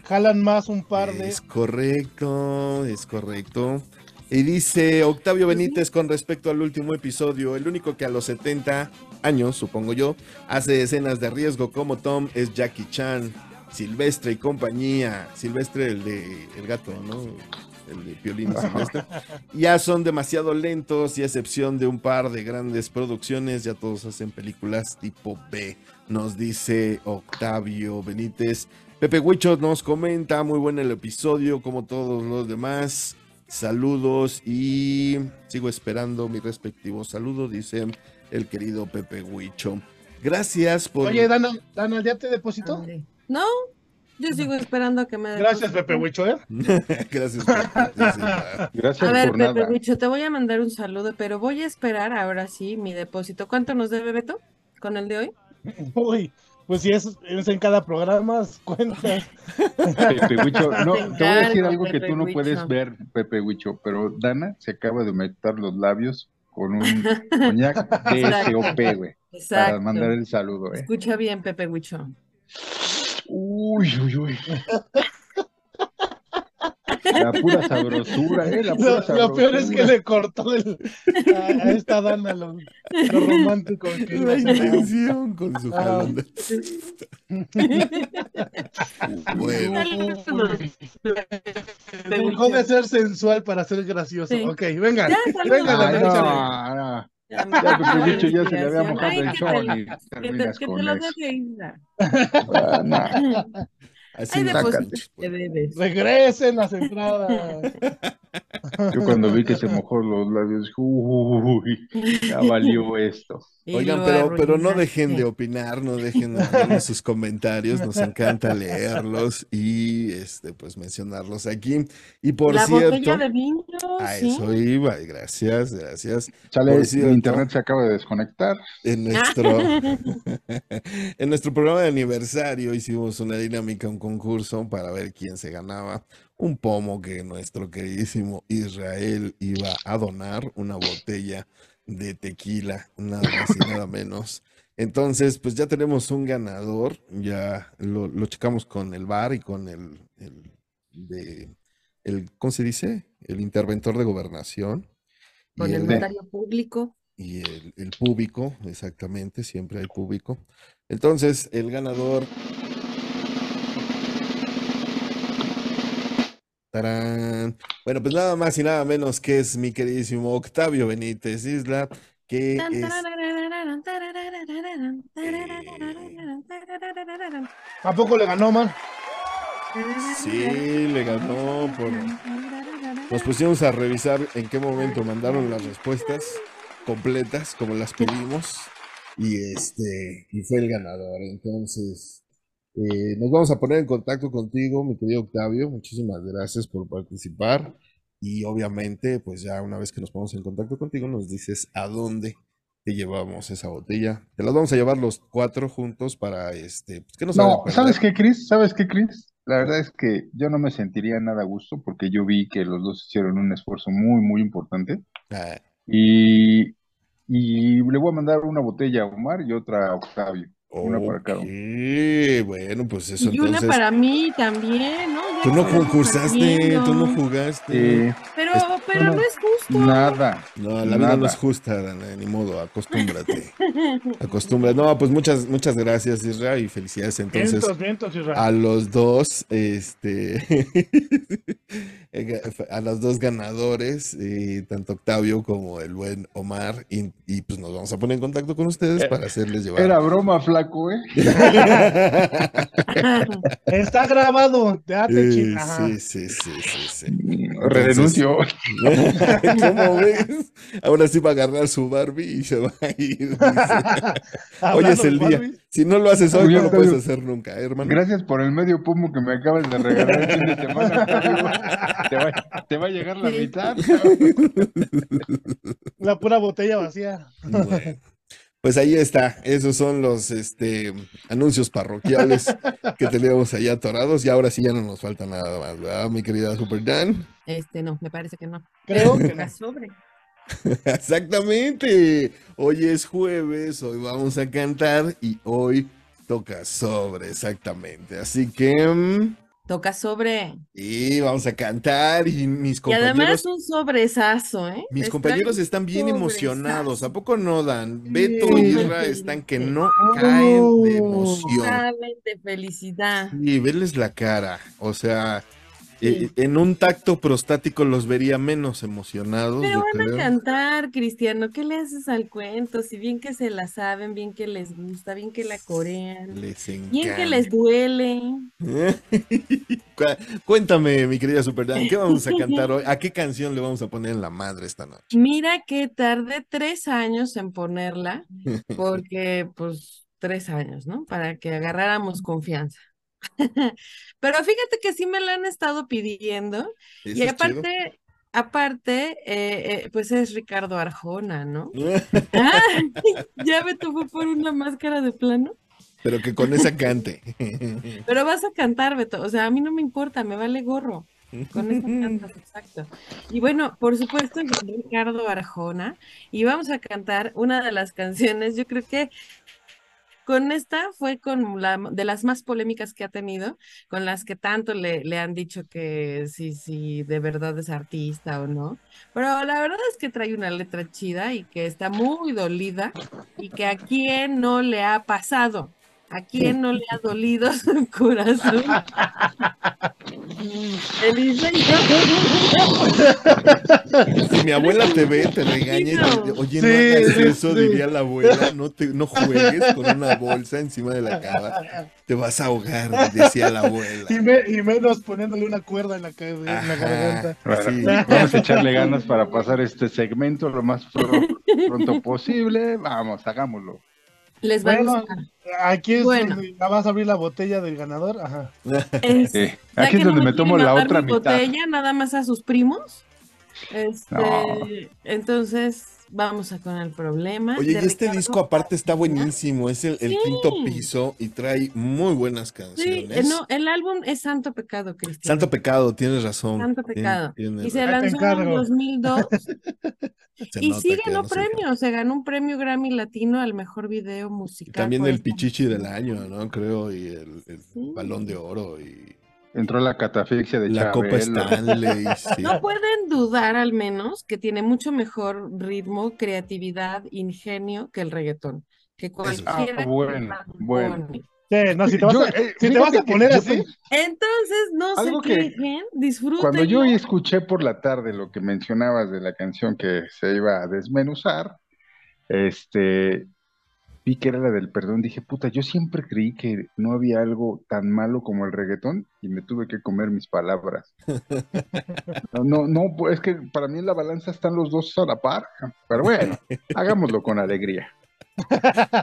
Jalan más un par de. Es correcto, es correcto. Y dice Octavio Benítez con respecto al último episodio, el único que a los 70 años, supongo yo, hace escenas de riesgo como Tom es Jackie Chan, Silvestre y compañía. Silvestre, el de el gato, ¿no? El de Piolín y Silvestre. Ya son demasiado lentos y a excepción de un par de grandes producciones, ya todos hacen películas tipo B, nos dice Octavio Benítez. Pepe Huicho nos comenta, muy bueno el episodio, como todos los demás. Saludos y sigo esperando mi respectivo saludo, dice el querido Pepe Huicho. Gracias por... Oye, Dana, Dana, ¿ya te depositó? No, yo sigo esperando a que me Gracias. Pepe Huicho, ¿eh? Gracias. Pepe, Gracias A ver, por Pepe nada. Huicho, te voy a mandar un saludo, pero voy a esperar ahora sí mi depósito. ¿Cuánto nos debe Beto con el de hoy? Uy, Pues si es, es en cada programa, cuenta. Pepe Huicho, no, Te te voy a decir algo que tú no puedes ver, Pepe Huicho, pero Dana se acaba de humectar los labios con un coñac DSOP, güey, para mandar el saludo, ¿eh? Escucha bien, Pepe Huicho. Uy, uy, uy. La pura sabrosura, ¿eh? La pura Lo, lo peor es que sabrosura. le cortó el, a, a esta Dana lo, lo romántico. que La intención con su Ah. jalón de- Bueno, Dejó de ser sensual para ser gracioso. Sí. Ok, venga, venga, Ah, échale. no, no. Ya, Ya Pepe Huicho ya se le había mojado el te- y Que te, terminas que te con lo eso. deje, Isla. Ah, no. así Ay, debes. Regresen las entradas. Yo cuando vi que se mojó los labios, dije, uy, ya valió esto. Y Oigan, pero, pero no dejen de opinar, no dejen de sus comentarios, nos encanta leerlos y este pues mencionarlos aquí. Y por La cierto, botella de vino, a sí. eso iba, gracias, gracias. Por cierto. mi internet se acaba de desconectar. En nuestro, en nuestro programa de aniversario hicimos una dinámica, un concurso para ver quién se ganaba un pomo que nuestro queridísimo Israel iba a donar, una botella de tequila, nada más y nada menos. Entonces, pues ya tenemos un ganador, ya lo, lo checamos con el bar y con el, el de, el, ¿cómo se dice? El interventor de gobernación. y Con el el notario público. y el, el público, exactamente, siempre hay público. Entonces, el ganador. Tarán. Bueno, pues nada más y nada menos que es mi queridísimo Octavio Benítez Isla, que es. tarararararán, tarararararán, tarararararán, tarararararán. ¿A poco le ganó, man? Sí, le ganó por. Nos pusimos a revisar en qué momento mandaron las respuestas completas, como las pedimos, y este, y fue el ganador. Entonces, eh, nos vamos a poner en contacto contigo, mi querido Octavio. Muchísimas gracias por participar. Y obviamente, pues ya una vez que nos ponemos en contacto contigo, nos dices a dónde te llevamos esa botella. Te las vamos a llevar los cuatro juntos para este, pues, que no No. ¿sabes qué, Chris? ¿Sabes qué, Chris? La verdad es que yo no me sentiría nada a gusto porque yo vi que los dos hicieron un esfuerzo muy, muy importante. Ah, Y, y le voy a mandar una botella a Omar y otra a Octavio. Una para cada uno. bueno, pues eso Y una entonces. para mí también, ¿no? Ya Tú no concursaste, tú no jugaste. Eh, Pero, Es- pero no, no es justo. nada. No, la vida no nada. es justa, Dana, ni modo, acostúmbrate. Acostúmbrate. No, pues muchas, muchas gracias, Israel, y felicidades entonces Vientos, vientos, Israel. a los dos, este, a los dos ganadores, eh, tanto Octavio como el buen Omar, y, y, pues nos vamos a poner en contacto con ustedes para hacerles llevar. Era broma, flaco, ¿eh? Está grabado. Date ching- ajá. sí, sí, sí, sí, sí. Renuncio. ¿Cómo ves? Ahora sí va a agarrar su Barbie y se va a ir. Hoy es el día. Barbie, Si no lo haces hoy, no lo puedes hacer nunca, ¿eh, hermano. Gracias por el medio pomo que me acabas de regalar el fin de semana. Octavio. Te va, te va a llegar la mitad. La pura botella vacía. Bueno, pues ahí está. Esos son los este, anuncios parroquiales que teníamos ahí atorados. Y ahora sí ya no nos falta nada más, ¿verdad, mi querida Super Dan? Este no, me parece que no. Creo que no. sobre. Exactamente. Hoy es jueves, hoy vamos a cantar y hoy toca sobre, exactamente. Así que, mm, Toca sobre. y vamos a cantar y mis Y compañeros, además un sobresazo, ¿eh? mis Está compañeros están bien sobresazo. emocionados. ¿A poco no dan? Beto y Isra están que no Oh. caen de emoción. De felicidad. Y verles la cara, o sea, Sí. eh, en un tacto prostático los vería menos emocionados, Pero van a cantar, Cristiano. ¿Qué le haces al cuento? Si bien que se la saben, bien que les gusta, bien que la corean, Les bien que les duele. Cu- Cuéntame, mi querida Super Dan, ¿qué vamos a cantar hoy? ¿A qué canción le vamos a poner en la madre esta noche? Mira que tardé tres años en ponerla, porque pues tres años, ¿no? Para que agarráramos confianza. Pero fíjate que sí me la han estado pidiendo y Eso aparte, aparte, eh, eh, pues es Ricardo Arjona, ¿no? Ah, ya me tuvo por una máscara de plano. Pero que con esa cante. Pero vas a cantar, Beto. O sea, a mí no me importa, me vale gorro. Con eso cantas, exacto. Y bueno, por supuesto, Ricardo Arjona. Y vamos a cantar una de las canciones, yo creo que con esta fue con la de las más polémicas que ha tenido, con las que tanto le, le han dicho que sí, sí, de verdad es artista o no. Pero la verdad es que trae una letra chida y que está muy dolida y que a quién no le ha pasado, a quién no le ha dolido su corazón. Elisa y yo. Si mi abuela te ve, te regaña y te- oye, no hagas sí, eso, sí. diría la abuela, no te, no juegues con una bolsa encima de la cama, te vas a ahogar, decía la abuela. Y, me- y menos poniéndole una cuerda en la, en la Ajá, garganta. sí. Vamos a echarle ganas para pasar este segmento lo más pro- pronto posible. Vamos, hagámoslo. Les va a Bueno, gustar. aquí es Bueno. donde vas a abrir la botella del ganador. Ajá. Es- Sí. Aquí es donde no me tomo la otra mi mitad. botella nada más a sus primos. Este, No. entonces vamos a con el problema. Oye, y este Ricardo disco aparte está buenísimo, es el, el Sí. quinto piso y trae muy buenas canciones. eh, no, el álbum es Santo Pecado, Cristian. Santo Pecado, tienes razón. Santo Pecado. Y se lanzó en encargo. 2002 Se y sí ganó no premio, se ganó un premio Grammy Latino al mejor video Y musical. también por el esta Pichichi del año, ¿no? Creo, y el, el Sí. balón de oro y Entró la catafixia de la Copa Chabelo. Stanley. sí. No pueden dudar al menos que tiene mucho mejor ritmo, creatividad, ingenio que el reggaetón. Que cualquiera Ah, bueno, lo bueno. pone. Sí, no, si te vas, Yo, a, eh, si te fíjate vas a que poner yo así, Entonces, no se que- quejen, disfruten. Cuando yo escuché por la tarde lo que mencionabas de la canción que se iba a desmenuzar, este, vi que era la del perdón, dije, puta, yo siempre creí que no había algo tan malo como el reggaetón y me tuve que comer mis palabras. No, no, no, pues es que para mí en la balanza están los dos a la par, pero bueno, hagámoslo con alegría.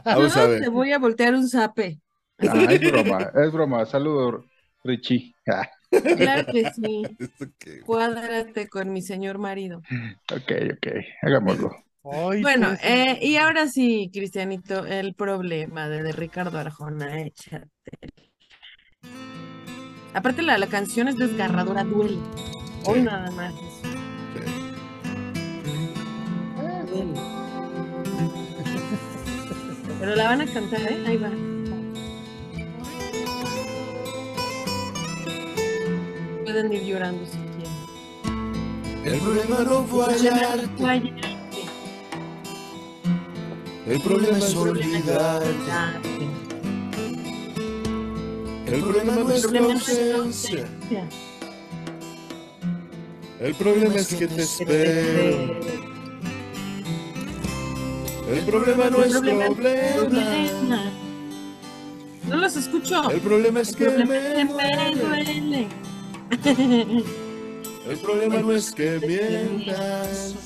Vamos a Yo ver. te voy a voltear un zape. Ah, es broma, es broma. Saludos, Richie. Ah, Claro que sí. ¿Esto qué? Cuádrate con mi señor marido. ok, ok, hagámoslo. Ay, Bueno, pues, eh, y ahora sí, Cristianito, el problema de, de Ricardo Arjona, échate. Aparte la, la canción es desgarradora, duele. Hoy nada más. eso, duele. Pero la van a cantar, ¿eh? Ahí va. Pueden ir llorando si quieren. El problema no fue hallarte, el problema es olvidarte, el problema no es la ausencia, el problema es que te espero, el problema no es problema. No los escucho. el problema es que me duele. el problema no es que mientas,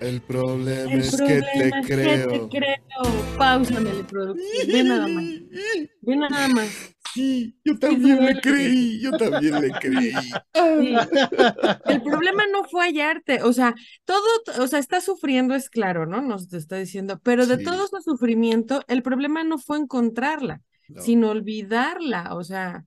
el problema El es que problema te es que creo. te creo. Páusamele, producción. Ve nada más. Ve nada más. Sí, yo también le duele. creí, yo también le creí. Sí. El problema no fue hallarte, o sea, todo, o sea, está sufriendo, es claro, ¿no? Nos está diciendo, pero de Sí. todo su sufrimiento, el problema no fue encontrarla, No. sino olvidarla, o sea,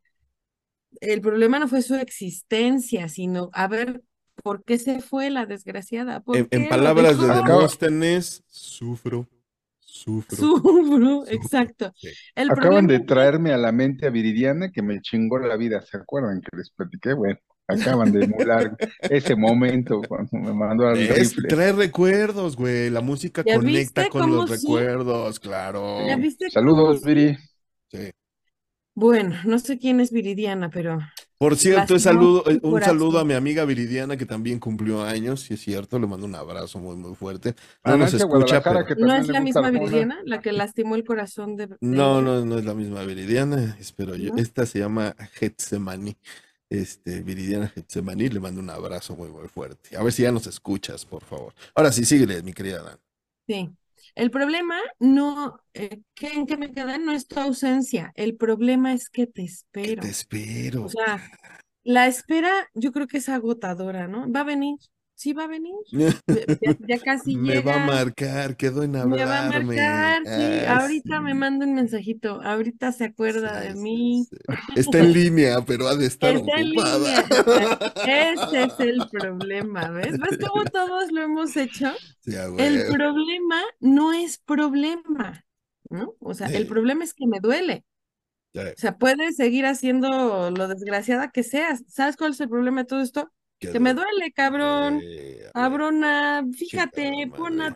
el problema no fue su existencia, sino a ver por qué se fue la desgraciada. ¿Por En, qué en lo palabras de? Demóstenes, sufro, sufro. Sufro, exacto. Sí. El Acaban de traerme a la mente a Viridiana que me chingó la vida. ¿Se acuerdan que les platiqué? Bueno, acaban de emular ese momento cuando me mandó al Es- rifle. trae recuerdos, güey. La música ¿Ya conecta con los sí? recuerdos, claro. ¿Ya viste Saludos? Viri. Sí. Bueno, no sé quién es Viridiana, pero Por cierto, saludo, mi un saludo a mi amiga Viridiana que también cumplió años, sí es cierto, le mando un abrazo muy muy fuerte. No nos escucha, Guadalajara, pero que ¿no es la misma. Viridiana la que lastimó el corazón de... no, no, no es la misma Viridiana, espero yo. ¿No? Esta se llama Getsemani. Este, Viridiana Getsemani, le mando un abrazo muy muy fuerte. A ver si ya nos escuchas, por favor. Ahora sí, síguele, mi querida Dan. Sí. El problema no, eh, ¿qué, ¿en qué me queda? No es tu ausencia. El problema es que te Que espero. te espero. O sea, la espera yo creo que es agotadora, ¿no? Va a venir. Sí va a venir. Ya, ya casi Me llega. va a marcar, quedó en hablarme. Me va a marcar, sí. Ah, Ahorita me manda un mensajito. Ahorita se acuerda Sí, de sí, mí. Está en línea, pero ha de estar Está en ocupada. línea. Ese es el problema, ¿ves? ¿Ves cómo todos lo hemos hecho? El problema no es problema, ¿no? O sea, el problema es que me duele. O sea, puedes seguir haciendo lo desgraciada que seas. ¿Sabes cuál es el problema de todo esto? Que me duele. cabrón. Sí, a huevo. Cabrona, fíjate,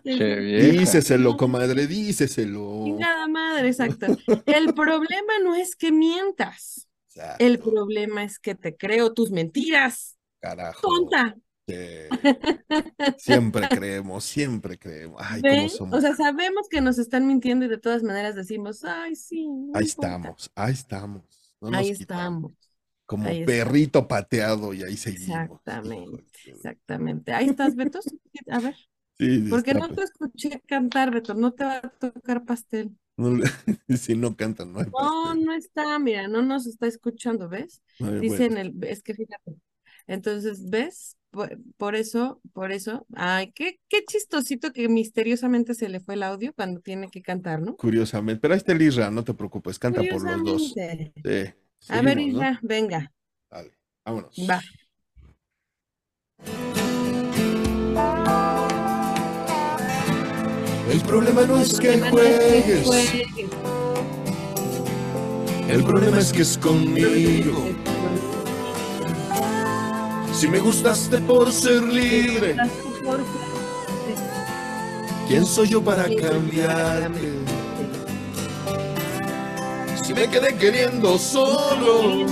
vieja. Díceselo, comadre, díceselo. Chingada madre, exacto. El problema no es que mientas. Exacto, El problema es que te creo tus mentiras. Carajo. Tonta. Sí. Siempre creemos, siempre creemos. Ay, cómo somos. O sea, sabemos que nos están mintiendo y de todas maneras decimos, ay, sí, no Ahí importa". estamos, ahí estamos. No Ahí quitamos. estamos. Como perrito pateado y ahí seguimos. Exactamente, exactamente. Ahí estás, Beto. A ver, Sí, sí, porque no pe- te escuché cantar, Beto, no te va a tocar pastel. no si no cantan, no hay No, pastel. no está, mira, no nos está escuchando, ¿ves? Hay Dice en el, es que fíjate. Entonces, ¿ves? Por, por eso, por eso, ay, qué, qué chistosito que misteriosamente se le fue el audio cuando tiene que cantar, ¿no? Curiosamente, pero ahí está el Isra, no te preocupes, canta por los dos. Curiosamente. A ver, seguimos, ¿no? Venga, Dale, vámonos. va. El problema no es que Problema no es que juegues, juegues, el problema es que es conmigo. Si me gustaste por ser libre, ¿quién soy yo para cambiarte? Si me quedé queriendo solo,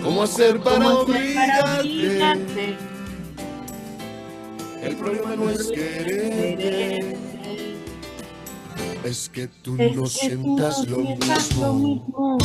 ¿cómo hacer para obligarte? El problema no es querer, es que tú Es no sientas lo sientas lo mismo.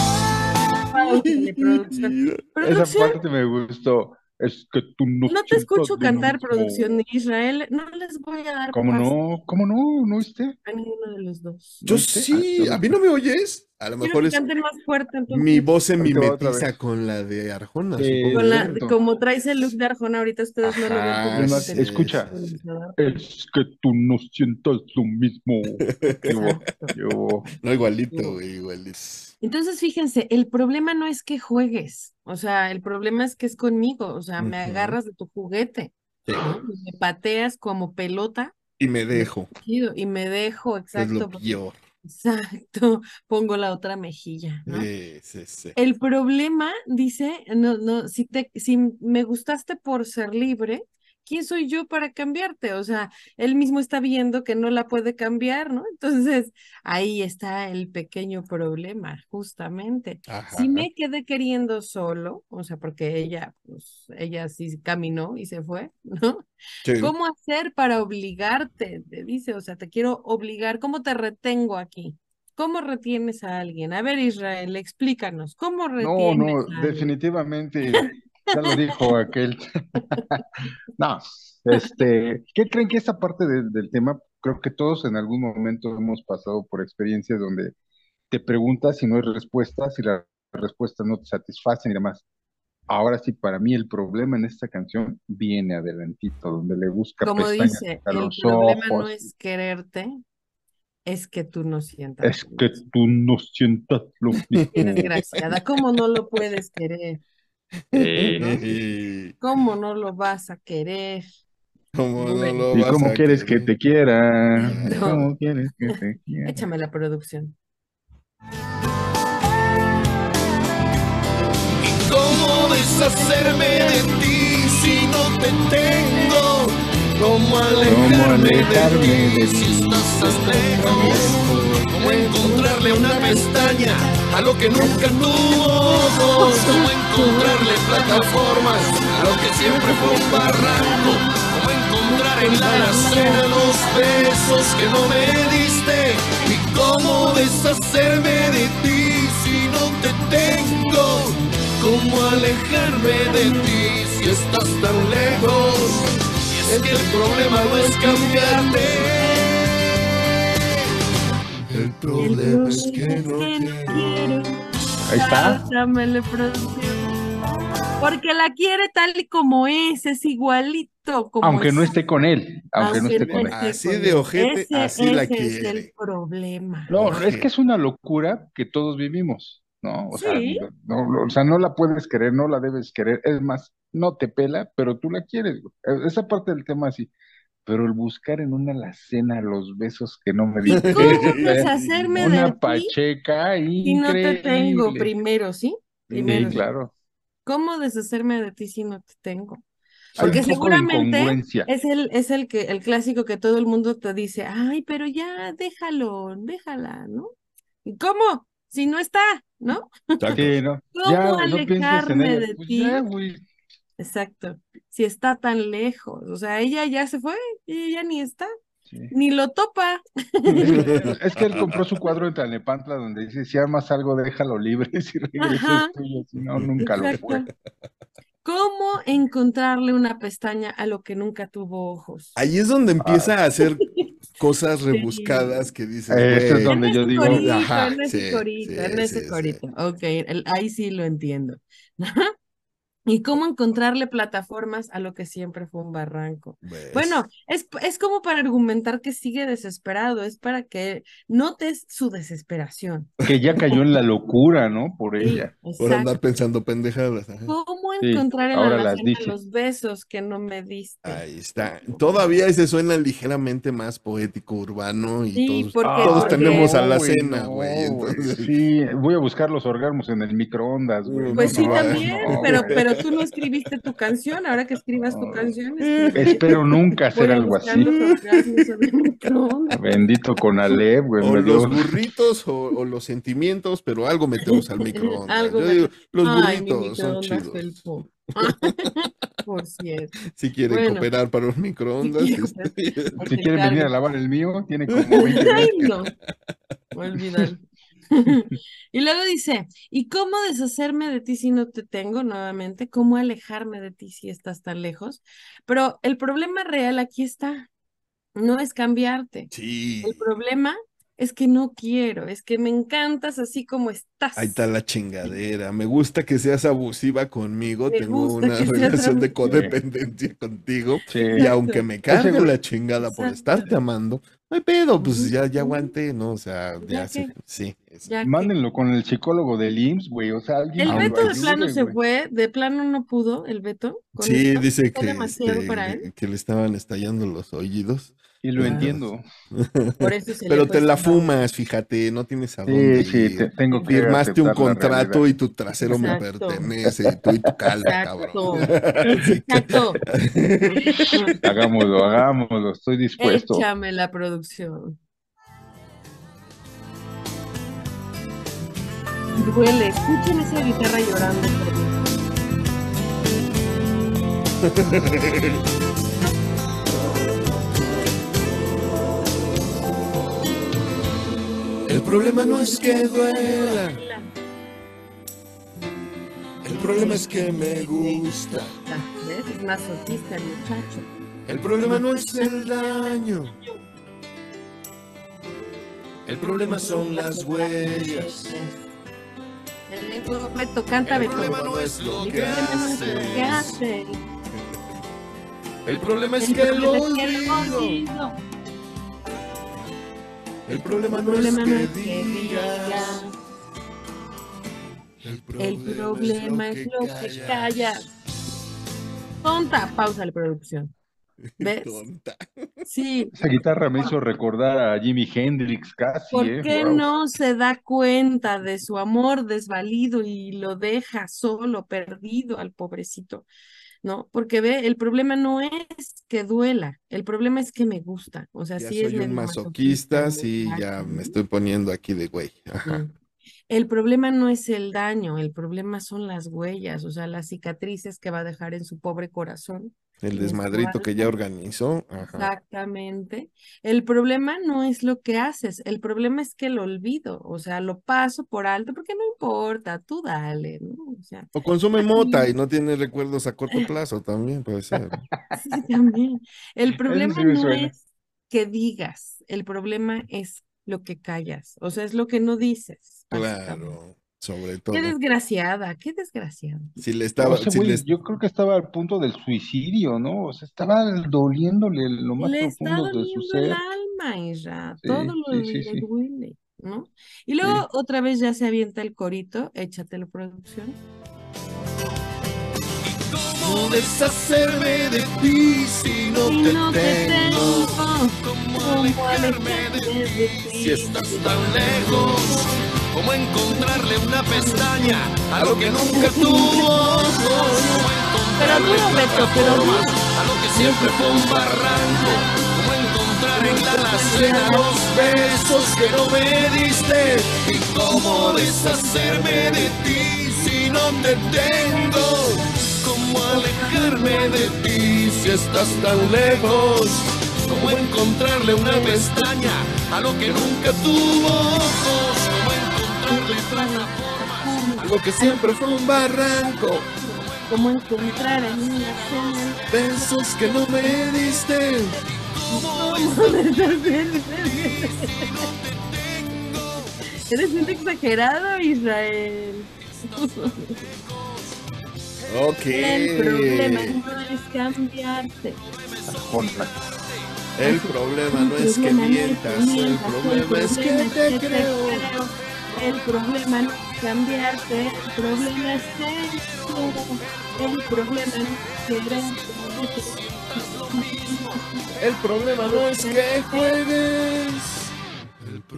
Esa parte me gustó. Es que tú no no te escucho cantar mismo. producción de Israel. No les voy a dar ¿Cómo no? ¿Cómo no? ¿No oíste? a ninguno de los dos. Yo ¿Viste? sí, Ah, ¿a mí no me oyes? A lo mejor es más fuerte, entonces. mi voz se mimetiza con la de Arjona, Sí. supongo. Con la- cierto. como traes el look de Arjona ahorita, ustedes no lo ven no sí, escucha. sí, sí. pronunciador. Es que tú no sientas lo mismo. Yo. No, igualito, güey, igualito. Entonces, fíjense, el problema no es que juegues, o sea, el problema es que es conmigo, o sea, me agarras de tu juguete, Sí. ¿no? Y Me pateas como pelota Y me dejo, y me dejo, es lo exacto, porque- peor. Exacto, pongo la otra mejilla, ¿no? Sí, sí, sí. El problema, dice, no, no, si te, si me gustaste por ser libre, ¿quién soy yo para cambiarte? O sea, él mismo está viendo que no la puede cambiar, ¿no? Entonces, ahí está el pequeño problema, justamente. Ajá. Si me quedé queriendo solo, o sea, porque ella, pues, ella sí caminó y se fue, ¿no? Sí. ¿Cómo hacer para obligarte? Te dice, o sea, te quiero obligar, ¿cómo te retengo aquí? ¿Cómo retienes a alguien? A ver, Israel, explícanos, ¿cómo No, retienes no, a alguien? definitivamente. Ya lo dijo aquel. No, este, ¿qué creen que esta parte de- del tema? Creo que todos en algún momento hemos pasado por experiencias donde te preguntas si no hay respuestas, si las respuestas no te satisfacen y demás. Ahora sí, para mí el problema en esta canción viene adelantito, donde le busca Como pestañas dice, a el los problema no es quererte, es que tú no sientas Es lo que tú no sientas lo mismo. Desgraciada, ¿cómo no lo puedes querer? ¿Cómo no lo vas a querer? ¿Cómo no lo ¿Y vas cómo a quieres que te quiera? No. ¿Cómo quieres que te quiera? Échame la producción. ¿Y cómo deshacerme de ti si no te tengo? ¿Cómo alejarme, alejarme de ti de si estás lejos? ¿Cómo encontrarle una pestaña a lo que nunca tuvo? ¿Cómo encontrarle plataformas a lo que siempre fue un barranco? ¿Cómo encontrar en la alacena los besos que no me diste? ¿Y cómo deshacerme de ti si no te tengo? ¿Cómo alejarme de ti si estás tan lejos? Y es que el problema no es cambiarte. El problema es que no. Ahí está. Dame la producción. Porque la quiere tal y como es, es igualito como Aunque no es. esté con él, aunque no esté no con él. Así de ojete, Ese- así la ese es quiere. el problema. No, es que es una locura que todos vivimos, ¿no? O sea, Sí. no, no, o sea, no la puedes querer, no la debes querer. Es más, no te pela, pero tú la quieres. güey. E, Esa parte del tema sí. Pero el buscar en una alacena los besos que no me ¿Y diste. cómo deshacerme de Una ti pacheca si no te tengo primero, sí? Primero, Sí, claro. ¿Cómo deshacerme de ti si no te tengo? Porque seguramente es el, es el que, el clásico que todo el mundo te dice, ay, pero ya déjalo, déjala, ¿no? ¿Y cómo? Si no está, ¿no? Sí, ¿no? ¿Cómo Ya, güey, no en alejarme de Pues ti? ya. Exacto. Si está tan lejos, o sea, ella ya se fue, ella ya ni está, Sí. ni lo topa. Es que él compró su cuadro en Tlalnepantla donde dice, si amas algo, déjalo libre, si regreso Ajá. es tuyo, si no, nunca lo fue. ¿Cómo encontrarle una pestaña a lo que nunca tuvo ojos? Ahí es donde empieza a hacer cosas rebuscadas que dices, Eh, eso es donde en yo digo, corito, ajá, en ese sí, corito, sí, en ese sí, sí. corito. Ok, el- ahí sí lo entiendo. ¿Y cómo encontrarle plataformas a lo que siempre fue un barranco? ¿ves? Bueno, es, es como para argumentar que sigue desesperado, es para que notes su desesperación. Que ya cayó en la locura, ¿no? Por Sí, ella. por andar pensando pendejadas. ajá. ¿Cómo Sí, encontrar en la ahora las alacena dice. los besos que no me diste? Ahí está. Todavía ese suena ligeramente más poético, urbano y Sí, todos, porque- todos porque- tenemos a la güey, cena, no, güey. entonces- Sí, voy a buscar los orgasmos en el microondas, güey. Pues No, sí, no, también, no, pero, güey. Pero tú no escribiste tu canción. Ahora que escribas tu canción, Espero nunca hacer algo así. los. Bendito con Alep, güey. O los burritos o, o los sentimientos, pero algo metemos al microondas. Algo Yo digo, los Ay, mi burritos son chidos. Por cierto. Si quieren Bueno. cooperar para un microondas, quieren este, Si quieren venir a lavar el mío, tiene como 20 Ay, no. Olvídalo. Y luego dice, ¿y cómo deshacerme de ti si no te tengo nuevamente? ¿Cómo alejarme de ti si estás tan lejos? Pero el problema real aquí está. No es cambiarte. sí, El problema es que no quiero, es que me encantas así como estás. ahí está la chingadera. Me gusta que seas abusiva conmigo. Me Tengo una relación de codependencia contigo. Sí. Y aunque me cargue la chingada por Exacto. estarte amando, no hay pedo, pues ya, ya aguanté, ¿no? O sea, Ya sí. que- Mándenlo con el psicólogo del IMSS, güey. O sea, alguien El Beto de ayude, plano se fue, de plano no pudo, el Beto. con Sí, esto. dice que, demasiado este, para él. que le estaban estallando los oídos. Y lo Ah. entiendo. Por eso se Pero te la fumas, fíjate, no tienes a Sí, dónde sí, ir. te- tengo que Firmaste un contrato y tu trasero me Exacto. pertenece, y tú y tu calva, Exacto. cabrón. Exacto. Hagámoslo, hagámoslo, estoy dispuesto. Échame la producción. Duele, escuchen esa guitarra llorando problema no es que duela, el problema es que me gusta. ¿Ves? Es masoquista el muchacho. El problema no es el daño, el problema son las huellas. El Beto, canta El Beto. problema no es lo El que problema no es lo que haces, hace. el problema es El que lo problema es que lo olvido. El problema El no es problema no que es que digas, digas. El problema es lo que callas. Tonta, pausa la producción. ¿Ves? Tonta. Sí, Esa guitarra me hizo recordar a Jimi Hendrix casi, ¿por ¿eh? qué Wow. no se da cuenta de su amor desvalido y lo deja solo, perdido al pobrecito? ¿No? Porque ve, el problema no es que duela, el problema es que me gusta. O sea, Ya sí es soy un medio masoquista, el sí, ya me estoy poniendo aquí de güey. Ajá. El problema no es el daño, el problema son las huellas, o sea, las cicatrices que va a dejar en su pobre corazón. El desmadrito que ya organizó. Ajá. Exactamente. El problema no es lo que haces, el problema es que lo olvido, o sea, lo paso por alto porque no importa, tú dale, ¿no? O sea, O consume mota y no tiene recuerdos a corto plazo también, puede ser. sí, también. El problema sí no es que digas, el problema es lo que callas, o sea, es lo que no dices. Claro. Sobre todo. Qué desgraciada, qué desgraciada. Si le estaba, si les- yo creo que estaba al punto del suicidio, ¿no? O sea, estaba doliéndole lo más Le está profundo de su doliendo el ser. alma, Isra. Sí, Todo lo sí, sí, le sí. duele, ¿no? Y luego otra vez ya se avienta el corito, échatelo, producción. ¿Cómo deshacerme de ti si no te no te tengo? tengo, ¿Cómo ¿cómo alejarme de alejarme de ti? si estás tan lejos? ¿Cómo encontrarle una pestaña a lo que nunca tuvo Pero encontrarle duro, Beto, pero duro. a lo que siempre fue un barranco? ¿Cómo encontrar en la alacena los besos que no me diste? ¿Y cómo deshacerme de ti si no te tengo? ¿Cómo alejarme de ti si estás tan lejos? ¿Cómo encontrarle una pestaña a lo que nunca tuvo ojos? ¿Cómo encontrarle plataformas a lo que siempre fue un barranco? ¿Cómo encontrar en una cena? besos que no me diste. Eres un exagerado, Israel. Ok. El problema no es cambiarte. El problema no es que mientas, el problema es que te creo. El problema no es cambiarte, el problema es quiero. El problema no es quererte. El problema no es que juegues.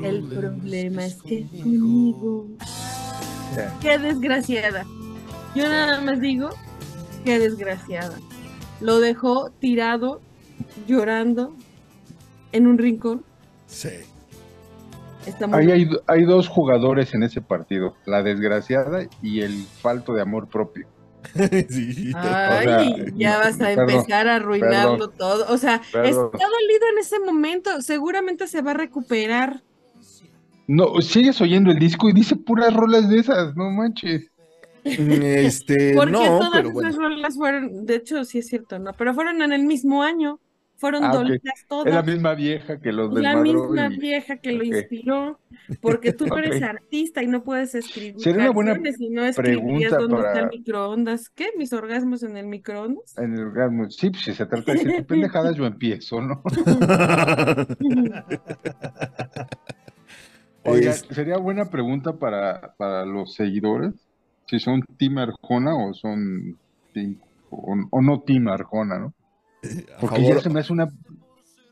El problema es que conmigo. Qué desgraciada. Yo nada más digo, qué desgraciada. Lo dejó tirado, llorando, en un rincón. Sí. Está muy Ahí hay, hay dos jugadores en ese partido, la desgraciada y el falto de amor propio. sí. Ay, sea, ya vas a perdón, empezar a arruinarlo perdón, todo. O sea, perdón. está dolido en ese momento. Seguramente se va a recuperar. No, sigues oyendo el disco y dice puras rolas de esas, no manches. Este, Porque no, todas pero esas bueno. rolas fueron, de hecho, sí es cierto, ¿no? Pero fueron en el mismo año. Fueron Ah, dolidas todas. Es la misma vieja que los Es la misma y- vieja que lo inspiró, porque tú no eres artista y no puedes escribir Sería una buena y no pregunta dónde está para- el microondas. ¿Qué? ¿Mis orgasmos en el microondas? En el orgasmo. Sí, pues si se trata de decir pendejadas, yo empiezo, ¿no? Oiga, sería buena pregunta para, para los seguidores, si son Team Arjona o son team, o, o no Team Arjona, ¿no? A Porque favor- ya se me hace una...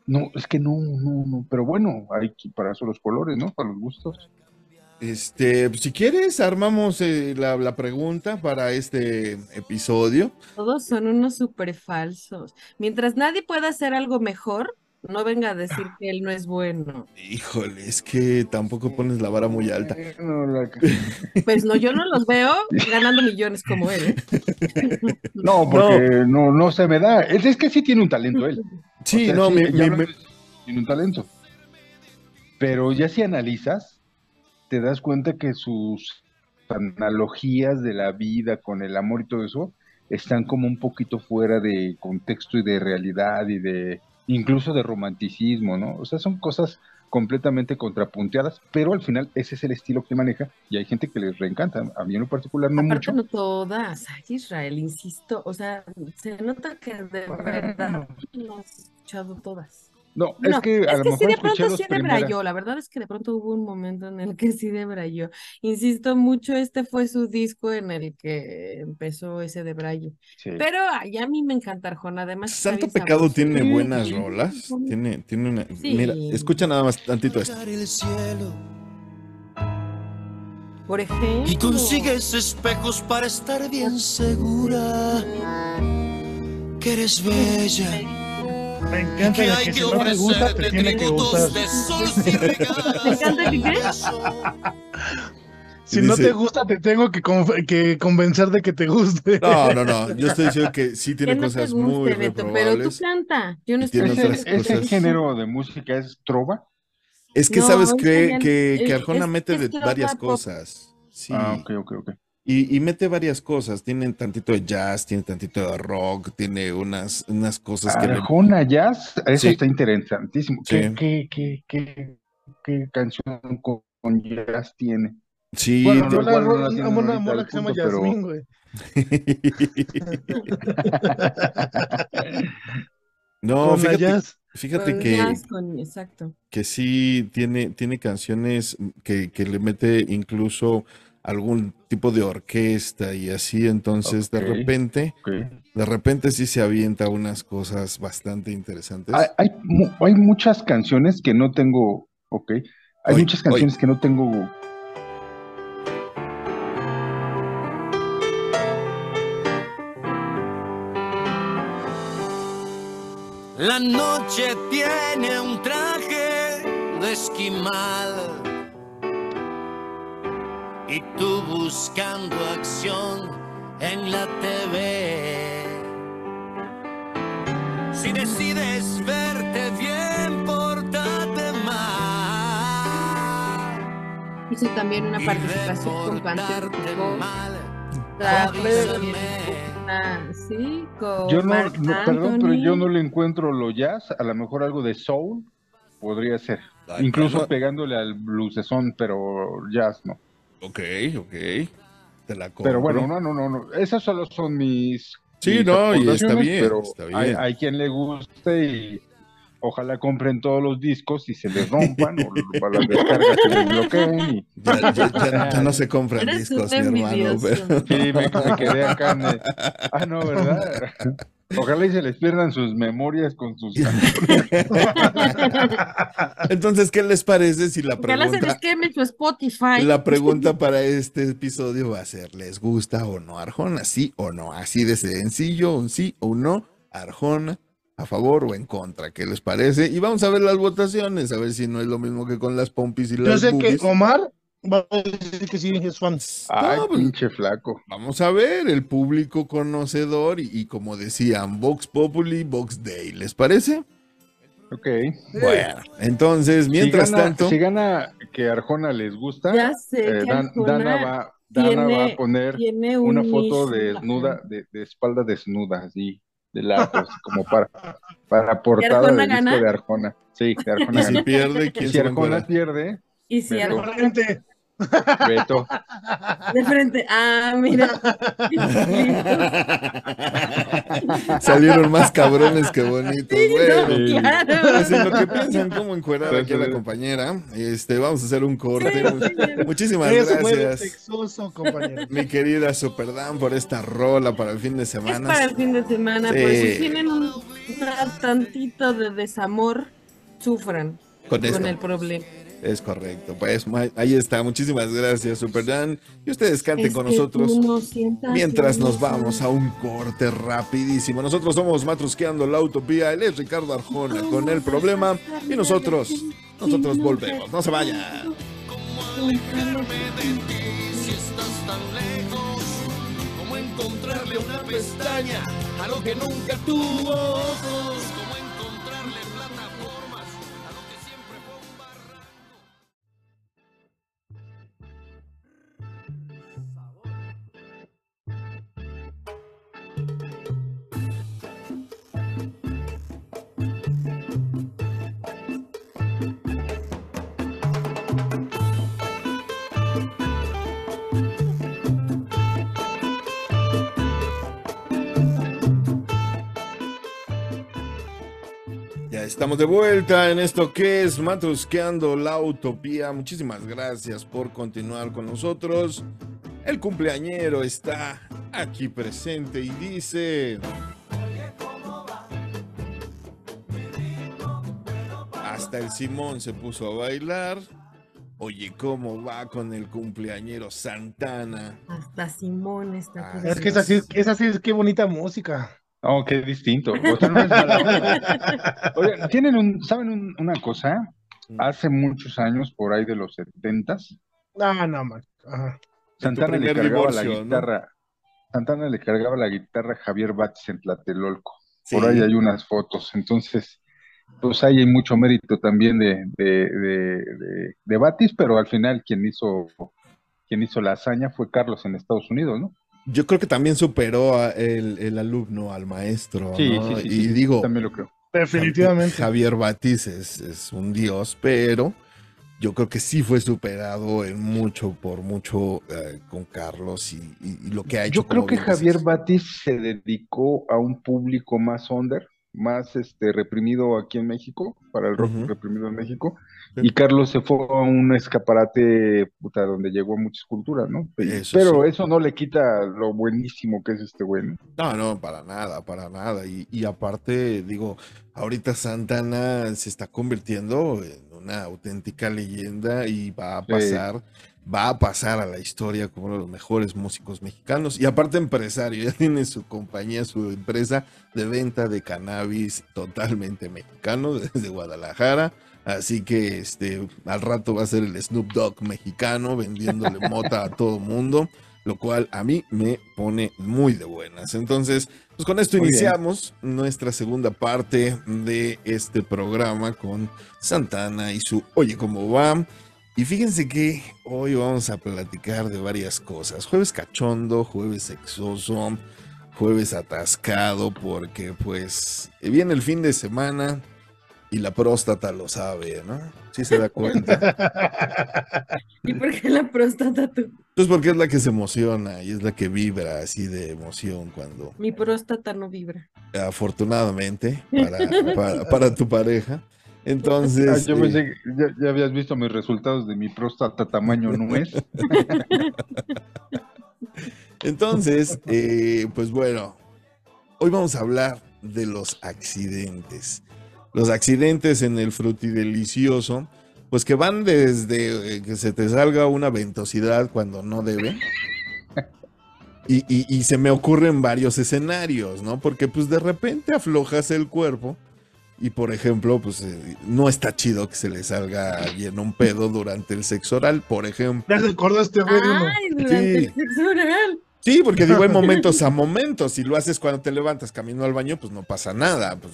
No, es que no, no, no, pero bueno, hay que para eso los colores, ¿no? Para los gustos. Este, pues, si quieres, armamos eh, la, la pregunta para este episodio. Todos son unos súper falsos. Mientras nadie pueda hacer algo mejor, no venga a decir que él no es bueno. Híjole, es que tampoco pones la vara muy alta. No, la- Pues no, yo no los veo ganando millones como él. ¿eh? no, porque no. no, se me da. Es, es que sí tiene un talento él. Sí, O sea, no, sí, de- tiene un talento. Pero ya si analizas, te das cuenta que sus analogías de la vida con el amor y todo eso están como un poquito fuera de contexto y de realidad y de incluso de romanticismo, ¿no? O sea, son cosas completamente contrapunteadas, pero al final ese es el estilo que maneja y hay gente que les reencanta. A mí en lo particular no Aparte mucho. no todas, ay Israel, insisto, o sea, se nota que de verdad no has escuchado todas. No, No, es que a es lo que mejor sí de pronto sí primeras. debrayó, la verdad es que de pronto hubo un momento en el que sí debrayó. Insisto mucho, este fue su disco en el que empezó ese debrayo. Sí. Pero ay, a mí me encanta Arjona, además Santo Pecado sabroso. tiene buenas rolas. Tiene, tiene una. Sí. Mira, escucha nada más tantito esto. Por ejemplo, y consigues espejos para estar bien segura que eres bella. Me encanta que hay que que si no te gusta, te tiene que gustar. de sol sin regalos. ¿Te encanta que qué? Si no te gusta, te tengo que, que convencer de que te guste. No, no, no. Yo estoy diciendo que sí Que tiene te cosas guste, muy Beto, pero tú canta. Yo no estoy Ese, diciendo que ese cosas. género de música es trova. Es que No, sabes es que, que Arjona es- mete es de varias pop. cosas. Sí. Ah, ok, ok, ok. Y, y mete varias cosas. Tiene tantito de jazz, tiene tantito de rock, tiene unas, unas cosas que le- Arjona Jazz, eso Sí. está interesantísimo. ¿Qué, Sí. qué, qué, qué, qué canción con, con jazz tiene? Sí, Bueno, no, la no una mola que se llama pero- Yasmín, güey. no, Con fíjate, jazz. fíjate Con que, jazz, con- exacto. que sí tiene, tiene canciones que, que le mete incluso algún tipo de orquesta y así, entonces de repente, Ok. de repente sí se avienta unas cosas bastante interesantes. Hay, hay, mu- hay muchas canciones que no tengo, ok. Hay muchas canciones que no tengo. La noche tiene un traje de esquimal y tú buscando acción en la TV. Si decides verte bien, pórtate mal. Hizo también una participación con una- sí, con Yo no, no, perdón, pero yo no le encuentro lo jazz. A lo mejor algo de soul podría ser. Ay, Incluso pegándole al bluesesón, pero jazz no. Ok, ok. Te la Pero compro. bueno, no, no, no, no. Esas solo son mis. Sí, mis no, y está bien, pero está Hay, bien. hay quien le guste y ojalá compren todos los discos y se les rompan o para las descargas se les bloqueen. Y, Ya, ya- ya- ya no se compran Eres discos, mi hermano. pero- sí, me, me quedé acá. en el- Ah, no, ¿verdad? Ojalá y se les pierdan sus memorias con sus Entonces, ¿qué les parece si la Ojalá se les pregunta, queme su Spotify. la pregunta para este episodio va a ser, ¿les gusta o no Arjona? ¿Sí o no? Así de sencillo, un sí o un no. Arjona, a favor o en contra, ¿qué les parece? Y vamos a ver las votaciones, a ver si no es lo mismo que con las pompis y Yo las sé que boobies. Omar va a decir que sí es fan. Ay, No, pues, pinche flaco. Vamos a ver, el público conocedor y, y como decían, Vox Populi, Vox Day, ¿les parece? Ok. Bueno, entonces, mientras si gana, tanto, Si gana que Arjona les gusta, Ya sé eh, que Dan- Arjona Dana, va, Dana tiene- va a poner una un foto nicho, desnuda, de, de espalda desnuda, así, de lado, así como para, para portada del disco de Arjona. Sí, de Arjona y si gana. pierde, Y ¿quién si Arjona pierde, Y si. Arjona. Beto. de frente. Ah, mira. Salieron más cabrones que bonitos. Sí, bueno, no, claro. pues en lo que piensan cómo encuerar aquí a la compañera, este, vamos a hacer un corte. Sí. Muchísimas Eso gracias, sexoso, mi querida Superdan, por esta rola para el fin de Es semana. para el fin de semana, Sí. por si tienen un una tantito de desamor, sufran Con el problema. Es correcto. Pues ahí está. Muchísimas gracias, Superdan. Y ustedes canten Es con que nosotros. no Mientras nos vamos a un corte rapidísimo. Nosotros somos Matrusqueando la Utopía. Él es Ricardo Arjona con el problema. Y nosotros, nosotros volvemos. No se vayan. Si estás tan lejos, como encontrarle una pestaña a lo que nunca tuvo ojos, estamos de vuelta en esto que es Matrusqueando la Utopía. Muchísimas gracias por continuar con nosotros. El cumpleañero está aquí presente y dice... Hasta el Simón se puso a bailar. Oye, ¿cómo va con el cumpleañero Santana? Hasta Simón está Ah, Es que es así, es así, es que bonita música. No, qué distinto. O sea, no es mala onda. Oigan, tienen un, ¿saben un- una cosa? Hace muchos años, por ahí de los setentas, No, no, man. Ajá. Santana le cargaba divorcio, la ¿no? guitarra, Santana le cargaba la guitarra a Javier Batis en Tlatelolco. Sí. Por ahí hay unas fotos. Entonces, pues ahí hay mucho mérito también de, de, de, de- de Batis, pero al final quien hizo, quien hizo la hazaña fue Carlos en Estados Unidos, ¿no? Yo creo que también superó a el, el alumno al maestro. Sí, ¿no? sí, sí, Y sí, digo, También lo creo. Definitivamente. Javier Batiz es, es un dios, pero yo creo que sí fue superado en mucho, por mucho eh, con Carlos y, y- y lo que ha hecho. Yo creo que. Javier Batis se dedicó a un público más under, más este reprimido aquí en México, para el rock reprimido en México, Sí. y Carlos se fue a un escaparate puta, donde llegó a muchas culturas, ¿no? Eso Pero sí. eso no le quita lo buenísimo que es este güey, ¿no? No, no, para nada, para nada. Y, y aparte, digo, ahorita Santana se está convirtiendo en una auténtica leyenda y va a Sí. Va a pasar a la historia como uno de los mejores músicos mexicanos. Y aparte empresario, ya tiene su compañía, su empresa de venta de cannabis totalmente mexicano desde Guadalajara. Así que este al rato va a ser el Snoop Dogg mexicano vendiéndole mota a todo mundo, lo cual a mí me pone muy de buenas. Entonces, pues con esto Muy bien. iniciamos nuestra segunda parte de este programa con Santana y su Oye, ¿cómo va? Y fíjense que hoy vamos a platicar de varias cosas. Jueves cachondo, jueves sexoso, jueves atascado, porque pues viene el fin de semana y la próstata lo sabe, ¿no? Sí se da cuenta. ¿Y por qué la próstata tú? Pues porque es la que se emociona y es la que vibra así de emoción cuando, Mi próstata no vibra. afortunadamente, para, para, para tu pareja. Entonces, Ah, yo eh, pensé que ya, ya habías visto mis resultados de mi próstata tamaño nuez. entonces eh, pues bueno, hoy vamos a hablar de los accidentes. Los accidentes en el frutidelicioso, pues que van desde eh, que se te salga una ventosidad cuando no debe. Y, y- y se me ocurren varios escenarios, ¿no? Porque pues de repente aflojas el cuerpo y por ejemplo, pues eh, no está chido que se le salga a alguien un pedo durante el sexo oral, por ejemplo. Ya este güey. Ay, durante Sí. el sexo oral. Sí, porque digo, hay momentos a momentos. Si lo haces cuando te levantas camino al baño, pues no pasa nada, pues,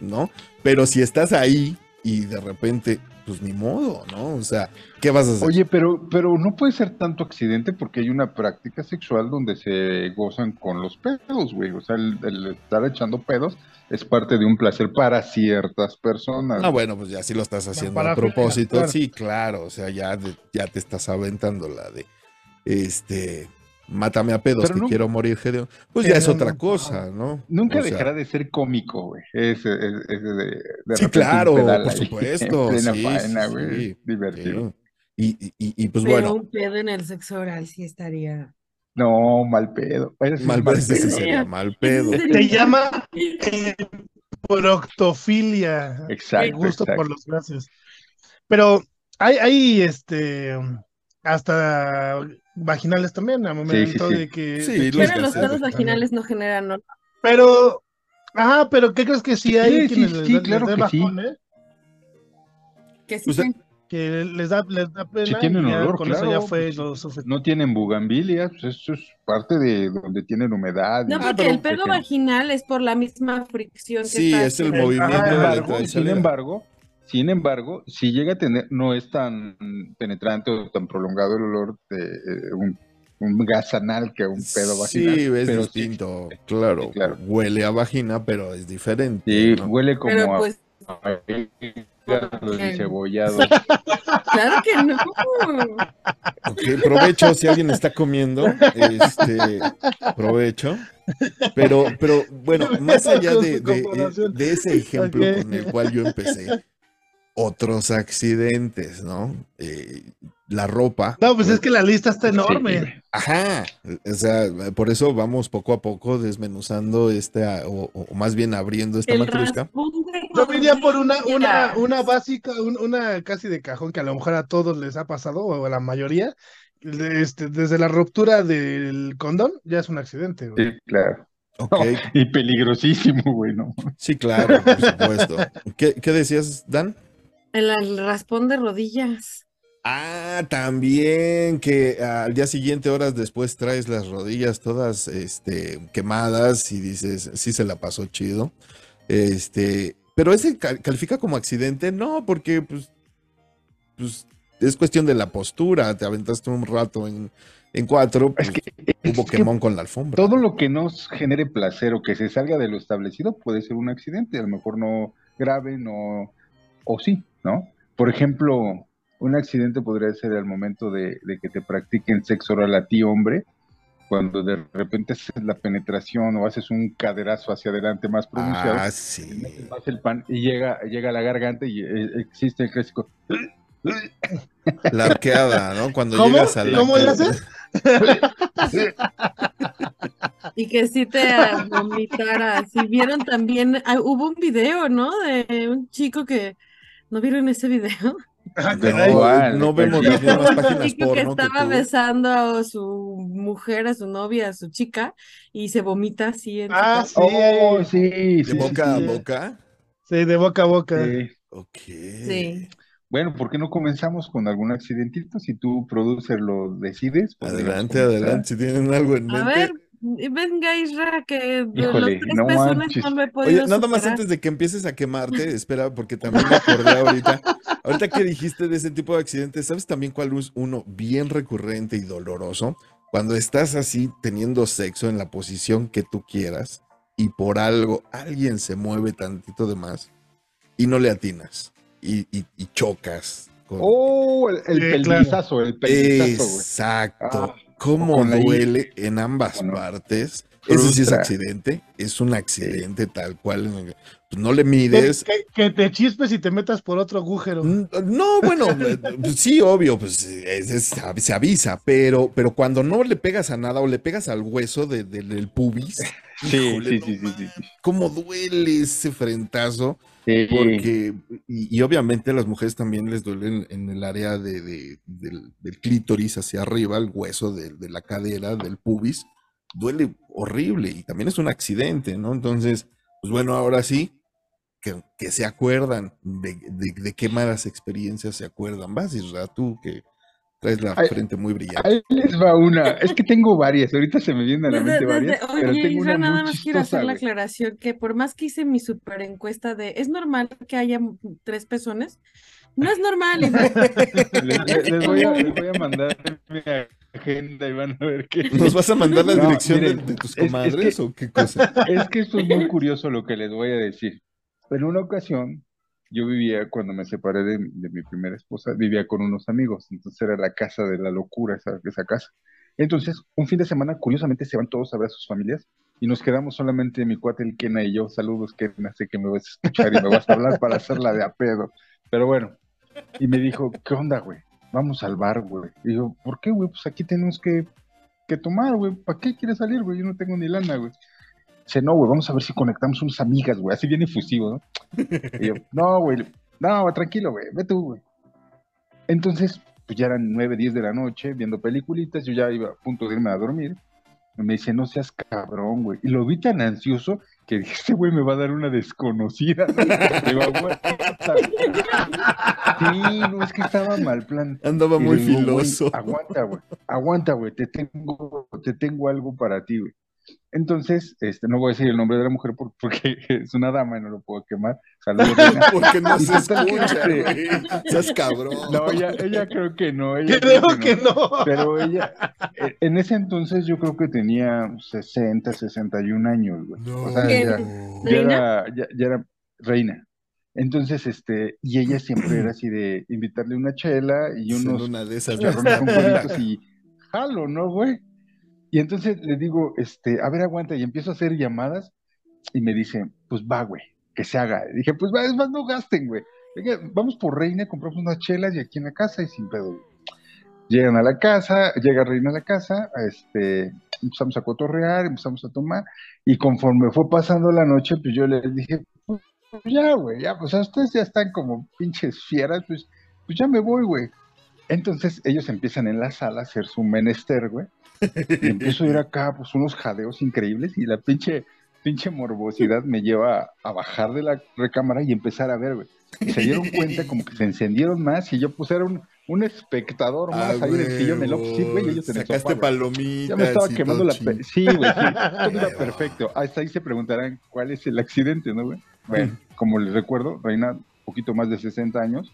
¿no? Pero si estás ahí y de repente, pues ni modo, ¿no? O sea, ¿qué vas a hacer? Oye, pero, pero no puede ser tanto accidente porque hay una práctica sexual donde se gozan con los pedos, güey. O sea, el, el estar echando pedos es parte de un placer para ciertas personas. Ah, bueno, pues ya si lo estás haciendo a propósito, claro. sí, claro, o sea, ya, de- ya te estás aventando la de, este, mátame a pedos Pero que no- quiero morir, Gedeón. Pues ya es no, otra cosa, ¿no? Nunca O sea, dejará de ser cómico, güey. Ese, ese- ese de, de Sí, claro, por ahí supuesto, En plena sí, faena, sí, güey. sí. Divertido. Sí. Y, y- y- pues Pero bueno, un pedo en el sexo oral sí estaría. No, mal pedo. Es mal, mal pedo. sería mal pedo. Se llama eh, proctofilia. Exacto, gusto exacto. por los gases. Pero hay, hay este hasta vaginales también, a momento sí. de que. Sí, de los Pero pedos vaginales no generan olor. Pero, ajá, pero ¿qué crees que sí hay Sí, sí, quienes sí, les, da- claro les da que eh? Que sí O sea, se- Que les da, les da pena Si tienen y ya olor, con eso claro, ya fue pues, lo suficiente. No tienen bugambilia, pues eso es parte de donde tienen humedad. No, porque el pedo vaginal es por la misma fricción que Sí, está es el movimiento de la Sin embargo, sin embargo, si llega a tener, no es tan penetrante o tan prolongado el olor de eh, un, un gas anal que un pedo vaginal. Sí, es pero sí, distinto, claro, sí, claro. Huele a vagina, pero es diferente. Sí, ¿no? huele como Pero a- pues, a encebollado. claro que no. Ok, provecho si alguien está comiendo, este, provecho. Pero, pero bueno, más allá de, de- de ese ejemplo Ok. con el cual yo empecé, otros accidentes, ¿no? Eh, la ropa. No, pues es que la lista está enorme. Ajá, o sea, por eso vamos poco a poco desmenuzando esta, o, o más bien abriendo esta El matrusca. Yo venía por una, una, una básica, un- una casi de cajón que a lo mejor a todos les ha pasado, o a la mayoría. Este, desde la ruptura del condón, ya es un accidente. güey. Sí, claro. Ok, Y peligrosísimo, güey, ¿no? sí, claro, por supuesto. ¿Qué, qué decías, Dan? El, el raspón de rodillas. Ah, también que al día siguiente, horas después, traes las rodillas todas este, quemadas y dices, sí se la pasó chido. Este, pero ese cal- califica como accidente, no, porque pues, pues es cuestión de la postura, te aventaste un rato en, en cuatro, pues, Es que, hubo con la alfombra. todo lo que nos genere placer o que se salga de lo establecido puede ser un accidente, a lo mejor no grave, no, o sí, ¿no? Por ejemplo, Un accidente podría ser al momento de, de que te practiquen sexo oral a ti, hombre, cuando de repente haces la penetración o haces un caderazo hacia adelante más pronunciado, Ah, sí. más el pan y llega, llega a la garganta y eh, existe el clásico. La arqueada, ¿no? Cuando ¿Cómo? llegas a la. ¿Cómo le haces? Y que sí te vomitara. Si vieron también, ah, hubo un video, ¿no? De un chico que, ¿no vieron ese video? Ah, No. Igual, no vemos las mismas Un páginas chico que porno que estaba tú. besando a su mujer, a su novia, a su chica, y se vomita así en Ah, sí. Oh, sí, De sí, boca sí, a boca. Sí, de boca a boca. sí. Ok. Sí. Bueno, ¿por qué no comenzamos con algún accidentito? Si tú, producer, lo decides. Adelante, adelante. Si tienen algo en A mente. ver, venga Isra, que de Híjole, los tres no pezones manches. no lo he podido Oye, nada más superar. antes de que empieces a quemarte, espera, porque también me acordé ahorita. Ahorita que dijiste de ese tipo de accidentes, ¿sabes también cuál es uno bien recurrente y doloroso? Cuando estás así teniendo sexo en la posición que tú quieras y por algo alguien se mueve tantito de más y no le atinas y, y- y chocas. con- Oh, el, el Sí, claro. pelvizazo, el pelvizazo, güey. Exacto. Ah, ¿Cómo I. duele en ambas Bueno, partes? Ese sí es frustra. accidente, es un accidente tal cual. Pues no le mides. que- que te chispes y te metas por otro agujero. Mm, No, bueno, eh, pues sí, obvio, pues es- es- se avisa, pero, pero cuando no le pegas a nada o le pegas al hueso de- de- del pubis, Sí, híjole, sí, no sí, sí, sí, sí. cómo duele ese frentazo, Sí. porque, y, y obviamente a las mujeres también les duele en, en el área de, de- del, del clítoris hacia arriba, el hueso de, de la cadera, del pubis, duele horrible y también es un accidente, ¿no? Entonces, pues bueno, ahora sí, que, que se acuerdan de qué malas experiencias se acuerdan. Vas, Isra, tú que traes la frente muy brillante. Ahí les va una. Es que tengo varias. Ahorita se me vienen a la mente desde- varias. pero oye, tengo una nada más quiero hacer la aclaración que por más que hice mi super encuesta de ¿es normal que haya tres pezones? No es normal. Les, les- voy a, les voy a mandar mi agenda y van a ver que. ¿Nos vas a mandar la No, dirección de- miren, de, tus es- es comadres que- o qué cosa? Es que esto es muy curioso lo que les voy a decir. En una ocasión, yo vivía, cuando me separé de, mi primera esposa, vivía con unos amigos. Entonces era la casa de la locura, esa, esa casa. Entonces, un fin de semana, curiosamente, se van todos a ver a sus familias y nos quedamos solamente mi cuate, el Kena y yo. Saludos, Kena, sé que me vas a escuchar y me vas a hablar para hacerla de a pedo. Pero bueno, y me dijo, ¿qué onda, güey? Vamos al bar, güey. Y yo, ¿por qué, güey? Pues aquí tenemos que, que tomar, güey. ¿Para qué quieres salir, güey? Yo no tengo ni lana, güey. Dice, no, güey, vamos a ver si conectamos unas amigas, güey. Así bien efusivo, ¿no? Y yo, no, güey, no, tranquilo, güey, ve tú, güey. Entonces, pues ya eran 9, 10 de la noche, viendo peliculitas, yo ya iba a punto de irme a dormir. Y me dice, no seas cabrón, güey. Y lo vi tan ansioso que dije, este güey me va a dar una desconocida. Digo, sí, no, es que estaba mal plan. Andaba muy le digo, "Güey, filoso. aguanta, güey, aguanta, güey, te tengo, te tengo algo para ti, güey. Entonces, este, no voy a decir el nombre de la mujer por- porque es una dama y no lo puedo quemar. Saludos. Porque no se escucha, güey. Seas cabrón. No, ella, ella creo que no, ella Creo creo que no. Pero ella, eh, en ese entonces yo creo que tenía 60, 61 años, güey. O sea, ya, No. ya era, ya, ya era reina. Entonces, este, y ella siempre era así de invitarle una chela y unos una de esas. con y jalo, ¿no, güey? Y entonces le digo, este, a ver, aguanta, y empiezo a hacer llamadas y me dice, pues va, güey, que se haga. Dije, pues va, es más, no gasten, güey. Vamos por Reina, compramos unas chelas y aquí en la casa y sin pedo. Llegan a la casa, llega Reina a la casa, este, empezamos a cotorrear, empezamos a tomar, y conforme fue pasando la noche, pues yo les dije, pues ya, güey, ya, pues ustedes ya están como pinches fieras, pues, pues ya me voy, güey. Entonces ellos empiezan en la sala a hacer su menester, güey. Y empiezo a ir acá, pues unos jadeos increíbles y la pinche, pinche morbosidad me lleva a, bajar de la recámara y empezar a ver, güey. Y se dieron cuenta como que se encendieron más y yo pues era un, un espectador Ah, más ahí en el sillón, el opposite, güey, ellos en el Sacaste palomitas. Ya me estaba quemando la... pe-. Sí, güey, sí, todo iba perfecto. Hasta ahí se preguntarán cuál es el accidente, ¿no, güey? Bueno, como les recuerdo, Reina, poquito más de 60 años.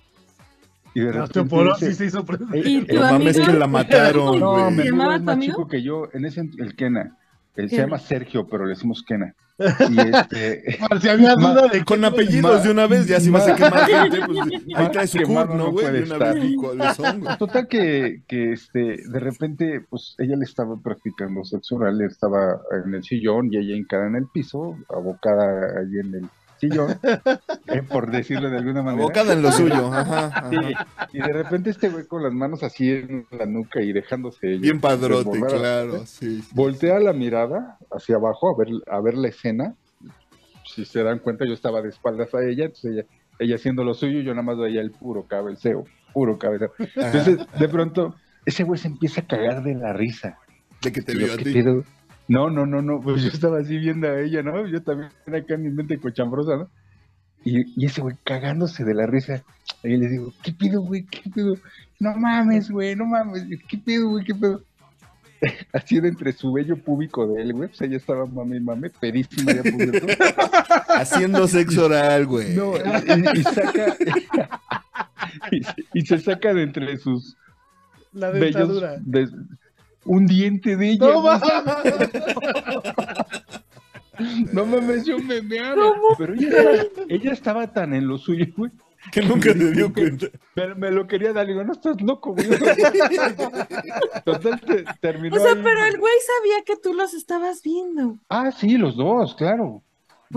Y de repente se hizo presente. "Ey, ¿Y eh, tu No mames, que la mataron, no, güey. mi ¿Se amigo llamaba más amigo? chico que yo, en ese el Kena. Él se llama Sergio, pero le decimos Kena. Y este, si había Ma- duda de Con apellidos de una vez, ya si vas a quemar gente, pues ahí trae su CURP, ¿no, no güey? puede De una estar. vez, ¿y cuáles son, güey? Total que, que este, de repente, pues ella le estaba practicando sexo oral, estaba en el sillón y ella hincada en el piso, abocada allí en el sillón, eh, por decirlo de alguna manera. Abocada en lo suyo, ajá, ajá. Sí, y de repente este güey con las manos así en la nuca y dejándose Bien padrote, claro, sí. sí. Voltea la mirada hacia abajo a ver, a ver la escena. Si se dan cuenta, yo estaba de espaldas a ella, entonces ella, ella haciendo lo suyo, yo nada más veía el puro cabeceo, puro cabeceo. Entonces, de pronto, ese güey se empieza a cagar de la risa. De que te vio yo, a ¿qué ti. pedo? No, no, no, no, pues yo estaba así viendo a ella, ¿no? Yo también acá en mi mente cochambrosa, ¿no? Y, y ese güey cagándose de la risa. Y le digo, ¿qué pedo, güey? ¿Qué pedo? No mames, güey, no mames. ¿Qué pedo, güey? ¿Qué pedo? Así de entre su vello púbico de él, güey, pues ella estaba mame, mame, pedísima ya. Haciendo sexo oral, güey. No, y, y saca. y, se- y se saca de entre sus La bellos dentadura. de- un diente de ella. No mames. No mames, yo me. ¿Cómo? Pero ella estaba, ella estaba tan en lo suyo, güey. Que nunca te dio cuenta. Me, me lo quería dar, le digo, no estás loco, güey. Total, te- terminó. O sea, ahí. pero el güey sabía que tú los estabas viendo. Ah, sí, los dos, claro.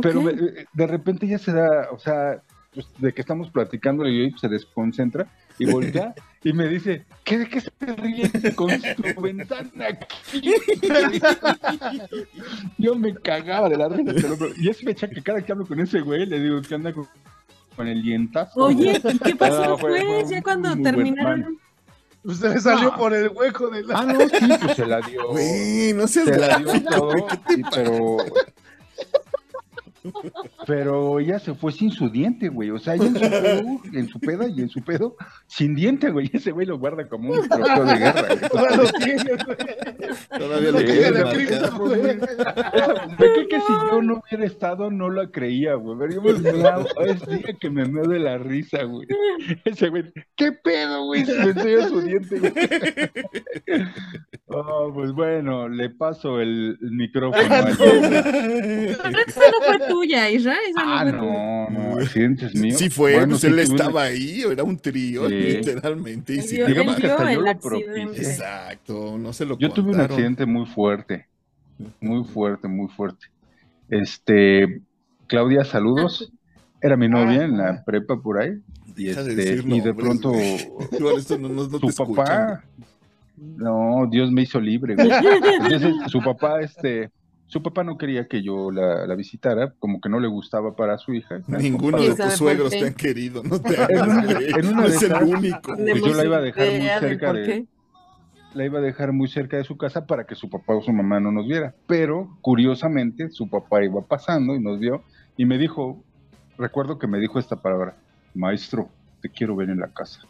Pero eh, de repente ella se da, o sea, pues, de que estamos platicando y yo se desconcentra y voltea y me dice, ¿qué de qué se ríe con su ventana aquí? Yo me cagaba de la risa, juro. y es fecha que cada que hablo con ese güey le digo que anda con, con el dientazo. Oye, ¿y qué pasó No, fue- pues? Ya cuando muy buen terminaron. Usted le salió No. por el hueco de la. Ah, no, sí, pues se la dio. Güey, no seas se la dio todo, güey, ¿qué te y- pero pero ella se fue sin su diente, güey. O sea, ella en su pedo, en su peda y en su pedo, sin diente, güey. Ese güey lo guarda como un trofeo de guerra. güey. Ahora lo tiene, güey. Todavía lo Sí, quieres esa- marcar. Cristo, güey. Esa- ¿De qué que si yo no hubiera estado, no la creía, güey? Pero yo me meaba, es día que me meo de la risa, güey. Ese güey, ¿qué pedo, güey? Se me enseña su diente, güey. Oh, pues bueno, le paso el, micrófono al Pero esa no fue tuya, Isra. Esa no Ah, no, no, accidentes míos. Sí fue, Bueno, pues sí él tuve una- estaba ahí, era un trío, Sí. literalmente. Y sí, digamos que hasta yo lo propicié. Exacto, no se lo Yo tuve un contaron. accidente muy fuerte, muy fuerte, muy fuerte. Este, Claudia, saludos. Era mi novia en la prepa por ahí. Y, de este, decir y de pronto no, no- su escuchan, papá, no, Dios me hizo libre. güey. Entonces, su papá, este, su papá no quería que yo la, la visitara, como que no le gustaba para su hija. Ninguno ¿Quién de tus suegros te han querido, no te En hagas, una- güey. en una No de es el único. Pues yo la iba a dejar muy cerca de- la iba a dejar muy cerca de su casa para que su papá o su mamá no nos viera. Pero curiosamente su papá iba pasando y nos vio y me dijo, recuerdo que me dijo esta palabra, maestro, te quiero ver en la casa.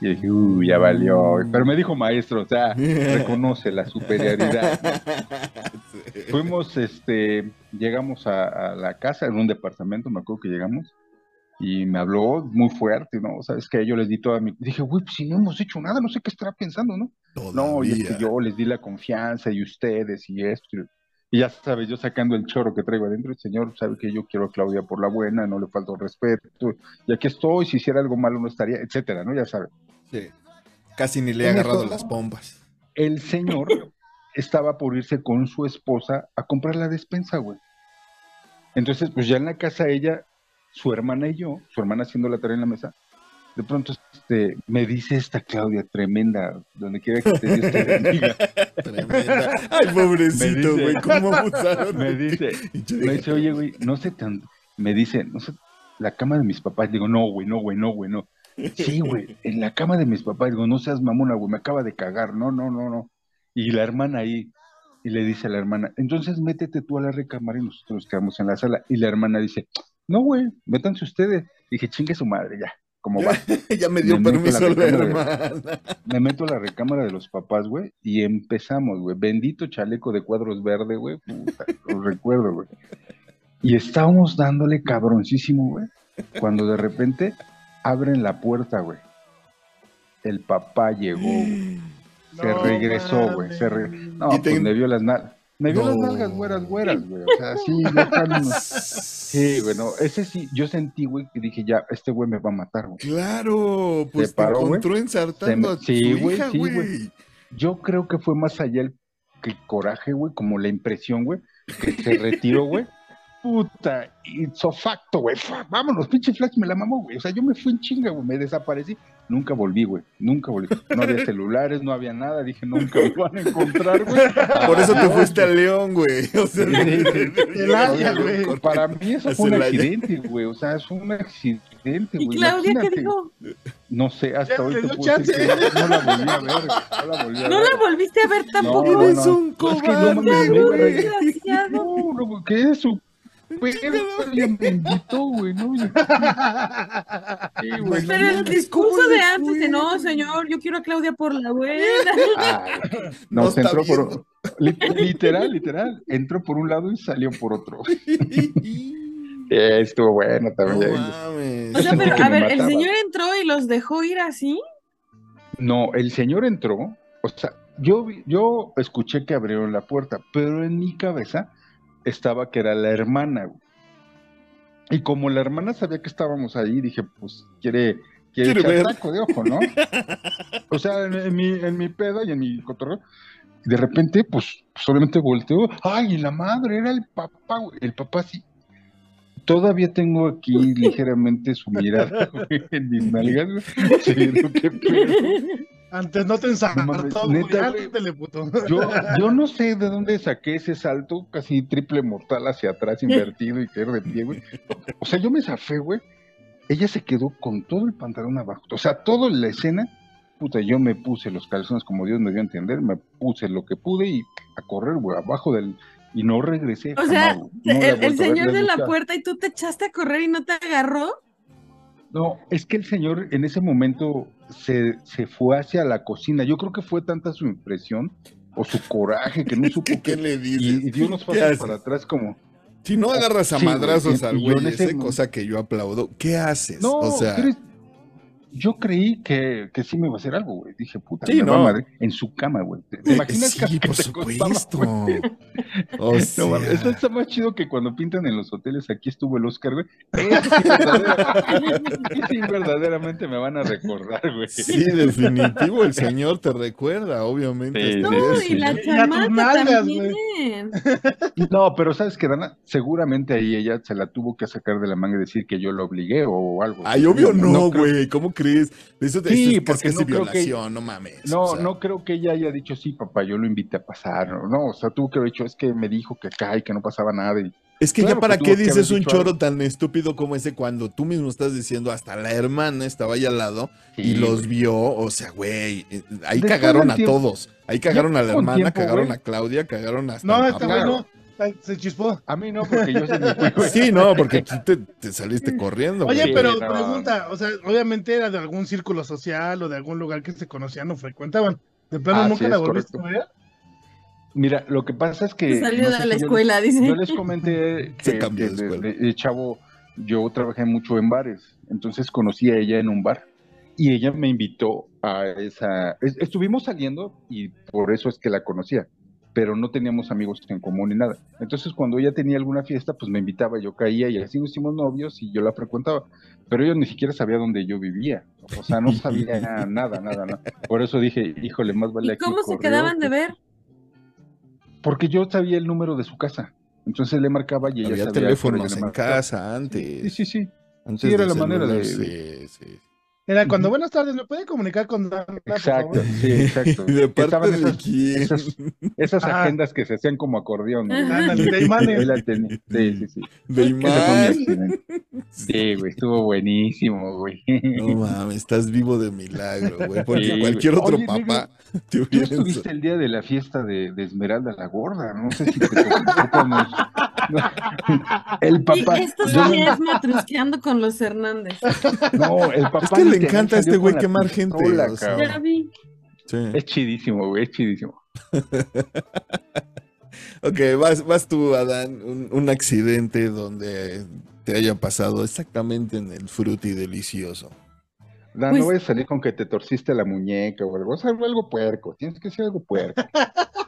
Y dije, uy, ya valió. Pero me dijo maestro, o sea, reconoce la superioridad. Sí. Fuimos, este, llegamos a, a la casa, en un departamento, me acuerdo que llegamos, y me habló muy fuerte, ¿no? Sabes que yo les di toda mi... Dije, güey, pues si no hemos hecho nada, no sé qué estará pensando, ¿no? No, y es que yo les di la confianza y ustedes y esto. y- ya sabes, yo sacando el choro que traigo adentro, el señor sabe que yo quiero a Claudia por la buena, no le falta respeto. Y aquí estoy, si hiciera algo malo no estaría, etcétera, ¿no? Ya sabes. Sí. Casi ni le he agarrado eso- las pompas. El señor estaba por irse con su esposa a comprar la despensa, güey. Entonces, pues ya en la casa ella, su hermana y yo, su hermana haciendo la tarea en la mesa, de pronto este, me dice esta Claudia, tremenda, donde quiera que esté, Dios te bendiga. Tremenda. Ay, pobrecito, Me dice- güey, cómo abusaron. me dice, Me dice, oye, güey, no sé tan. Me dice, no sé, la cama de mis papás. Digo, no, güey, no, güey, no, güey, no. Sí, güey, en la cama de mis papás. Digo, no seas mamona, güey, me acaba de cagar. No, no, no, no. Y la hermana ahí, y le dice a la hermana, entonces métete tú a la recámara y nosotros nos quedamos en la sala. Y la hermana dice, no, güey, métanse ustedes. Dije, chingue su madre, ya, como va. ya me dio Me permiso la hermana. Me meto a la recámara de los papás, güey, y empezamos, güey. Bendito chaleco de cuadros verde, güey. Puta, lo recuerdo, güey. Y estábamos dándole cabroncísimo, güey. Cuando de repente abren la puerta, güey. El papá llegó, güey. Se No regresó, güey. Se re-. No, te- pues me vio las nalgas. Me vio las nalgas güeras, güeras, güey. O sea, sí, no- Sí, bueno, ese sí, yo sentí, güey, que dije, ya, este güey me va a matar, güey. Claro, pues Se te paró, güey. encontró ensartando a me- su sí, güey, hija, sí, güey. güey. Yo creo que fue más allá el, que el coraje, güey, como la impresión, güey, que se retiró, güey. Puta, ipso facto, güey. Vámonos, pinche Flash me la mamó, güey. O sea, yo me fui en chinga, güey, me desaparecí. Nunca volví, güey. Nunca volví. No había celulares, no había nada. Dije, nunca me van a encontrar, güey. Por eso te fuiste a León, güey. O sea, El Haya, güey. Para mí eso fue un accidente, güey. O sea, fue un accidente, ¿Y güey. Claudia qué dijo? No sé, hasta hoy te que no, no la volví a ver. No la volví a ¿No ver. la volviste a ver tampoco? no, Eres no. un Es no cobarde, güey. No, no, ¿qué es eso? Pero güey, ¿no? Sí, güey. Pero el discurso ¿Cómo de antes de no, señor, yo quiero a Claudia por la buena. Ay, No no, entró por literal, literal, entró por un lado y salió por otro. Eh, estuvo bueno No también. mames. O sea, pero a ver, el señor entró y los dejó ir así. No, el señor entró, o sea, yo, yo escuché que abrieron la puerta, pero en mi cabeza estaba que era la hermana. güey. Y como la hermana sabía que estábamos ahí, dije, pues quiere, quiere, Quiere echar ver. taco de ojo, ¿no? o sea, en, en mi, en mi peda y en mi cotorreo. y De repente, pues, solamente volteó. ¡Ay, la madre! Era el papá, güey. El papá sí. Todavía tengo aquí ligeramente su mirada güey, en mis nalgas. güey. Sí, no, qué pedo. Antes no te ensartó, puto. Yo, yo no sé de dónde saqué ese salto casi triple mortal hacia atrás, invertido y caer de pie, güey. O sea, yo me zafé, güey. Ella se quedó con todo el pantalón abajo. O sea, toda la escena, puta, yo me puse los calzones como Dios me dio a entender, me puse lo que pude y a correr, güey, abajo del... Y no regresé. O sea, jamás. No el, señor de la puerta y tú te echaste a correr y no te agarró. No, es que el señor en ese momento se, se fue hacia la cocina. Yo creo que fue tanta su impresión o su coraje que no supo ¿Qué, le y, dices? y dio unos ¿Qué pasos para atrás como, Si no agarras a Sí, madrazos y- al y güey ese cosa que yo aplaudo, ¿qué haces? no, o sea. Yo creí que, que sí me iba a hacer algo, güey. Dije, puta, Sí, me va a no. madre en su cama, güey. ¿Te, te imaginas sí, que por te acostaba, supuesto. güey? O No, sea, mames, eso está más chido que cuando pintan en los hoteles. Aquí estuvo el Oscar, güey. Sí, verdadera- sí, verdaderamente me van a recordar, güey. sí, definitivo, el señor te recuerda, obviamente. Sí, sí, No, y la chamaca. No, pero sabes que Dana, seguramente ahí ella se la tuvo que sacar de la manga y decir que yo lo obligué o algo. Ay, obvio no, güey, ¿cómo crees? Eso, Sí, eso es porque no creo que- violación, no mames. No, o sea. no creo que ella haya dicho sí, papá, yo lo invité a pasar. No, no, o sea, tuvo que haber dicho, es que me dijo que acá y que no pasaba nada. Y, Es que Claro ya para que qué dices un choro algo. tan estúpido como ese cuando tú mismo estás diciendo hasta la hermana estaba ahí al lado y los güey. vio, o sea, güey, eh, ahí Después cagaron a tiempo- todos. Ahí cagaron a la hermana, tiempo, cagaron güey. a Claudia, cagaron hasta No, papá. güey no. Se chispó. A mí no, porque yo sí me fui, güey. Sí, no, porque tú te, te saliste corriendo. Oye, güey. Sí, pero no. pregunta, o sea, obviamente era de algún círculo social o de algún lugar que se conocían o frecuentaban. De plano Así nunca la es, volviste a ver. Mira, lo que pasa es que. Salió no de la si yo les- escuela, dice. Yo les comenté Se que, cambió que de de, escuela. de- de chavo yo trabajé mucho en bares, entonces conocí a ella en un bar y ella me invitó a esa... es- estuvimos saliendo y por eso es que la conocía, pero no teníamos amigos en común ni nada. Entonces cuando ella tenía alguna fiesta, pues me invitaba, yo caía y así nos hicimos novios y yo la frecuentaba, pero ella ni siquiera sabía dónde yo vivía, o sea, no sabía nada, nada, nada. Por eso dije, híjole, más vale ¿Y aquí cómo se quedaban de ver? Porque yo sabía el número de su casa. Entonces le marcaba y ella Había sabía teléfonos en marcaba. casa antes. Sí, sí, sí. Antes Sí, era la manera de- sí, sí. Era cuando, buenas tardes, ¿me puede comunicar con Dana, Exacto, sí, exacto. ¿Y de parte Estaban de esas, quién? esas, esas Ah. agendas que se hacían como acordeón. ¿no? De imanes. Sí, sí, sí. De. Sí, güey, estuvo buenísimo, güey. No mames, estás vivo de milagro, güey. Porque Sí, cualquier güey. otro Oye, papá te Tú hubiera estuviste el día de la fiesta de, de Esmeralda la Gorda, no sé si te tocó El papá. Y esto me- es matrusqueando con los Hernández. No, el papá. Es que le encanta a este güey quemar gente, pistola, o sea. cabrón. Ya vi. Sí. Es chidísimo, güey, es chidísimo. Ok, vas, vas tú, Adán, un, un accidente donde te haya pasado exactamente en el fruti delicioso. Dan, Pues- no voy a salir con que te torciste la muñeca o algo, o sea, algo puerco, tienes que ser algo puerco.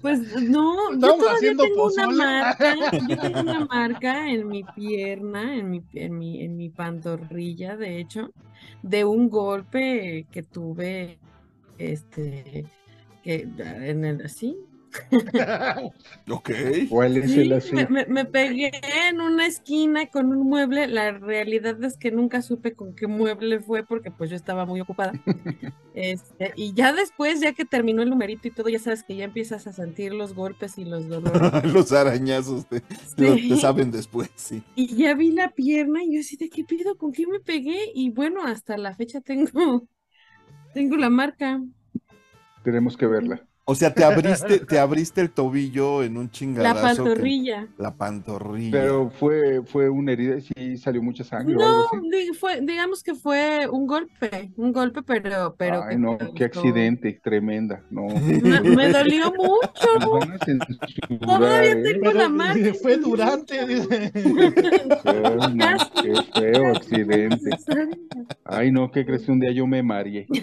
Pues no, yo todavía tengo una marca, yo tengo una marca en mi pierna, en mi, en mi, en mi pantorrilla, de hecho, de un golpe que tuve, este, que en el, así, Ok. ¿Cuál es Sí, el así? me, me- me pegué en una esquina con un mueble. La realidad es que nunca supe con qué mueble fue porque pues yo estaba muy ocupada. Este, y ya después, ya que terminó el numerito y todo, ya sabes que ya empiezas a sentir los golpes y los dolores. Los arañazos te, te- Sí. te saben después, sí. Y ya vi la pierna y yo así de qué pido, con qué me pegué. Y bueno, hasta la fecha tengo, tengo la marca. Tenemos que verla. O sea, te abriste, te abriste el tobillo en un La chingadazo. que- pantorrilla. La pantorrilla. Pero fue, fue una herida, sí salió mucha sangre o No, algo así. di- fue, digamos que fue un golpe, un golpe, pero, pero Ay, no, me qué accidente, tremenda. No. Me, me dolió mucho. Censurar, Todavía ¿eh? tengo Pero la marca. fue durante, dice. Ay, no, qué feo accidente. Ay, no, ¿qué crees? Un día yo me mareé.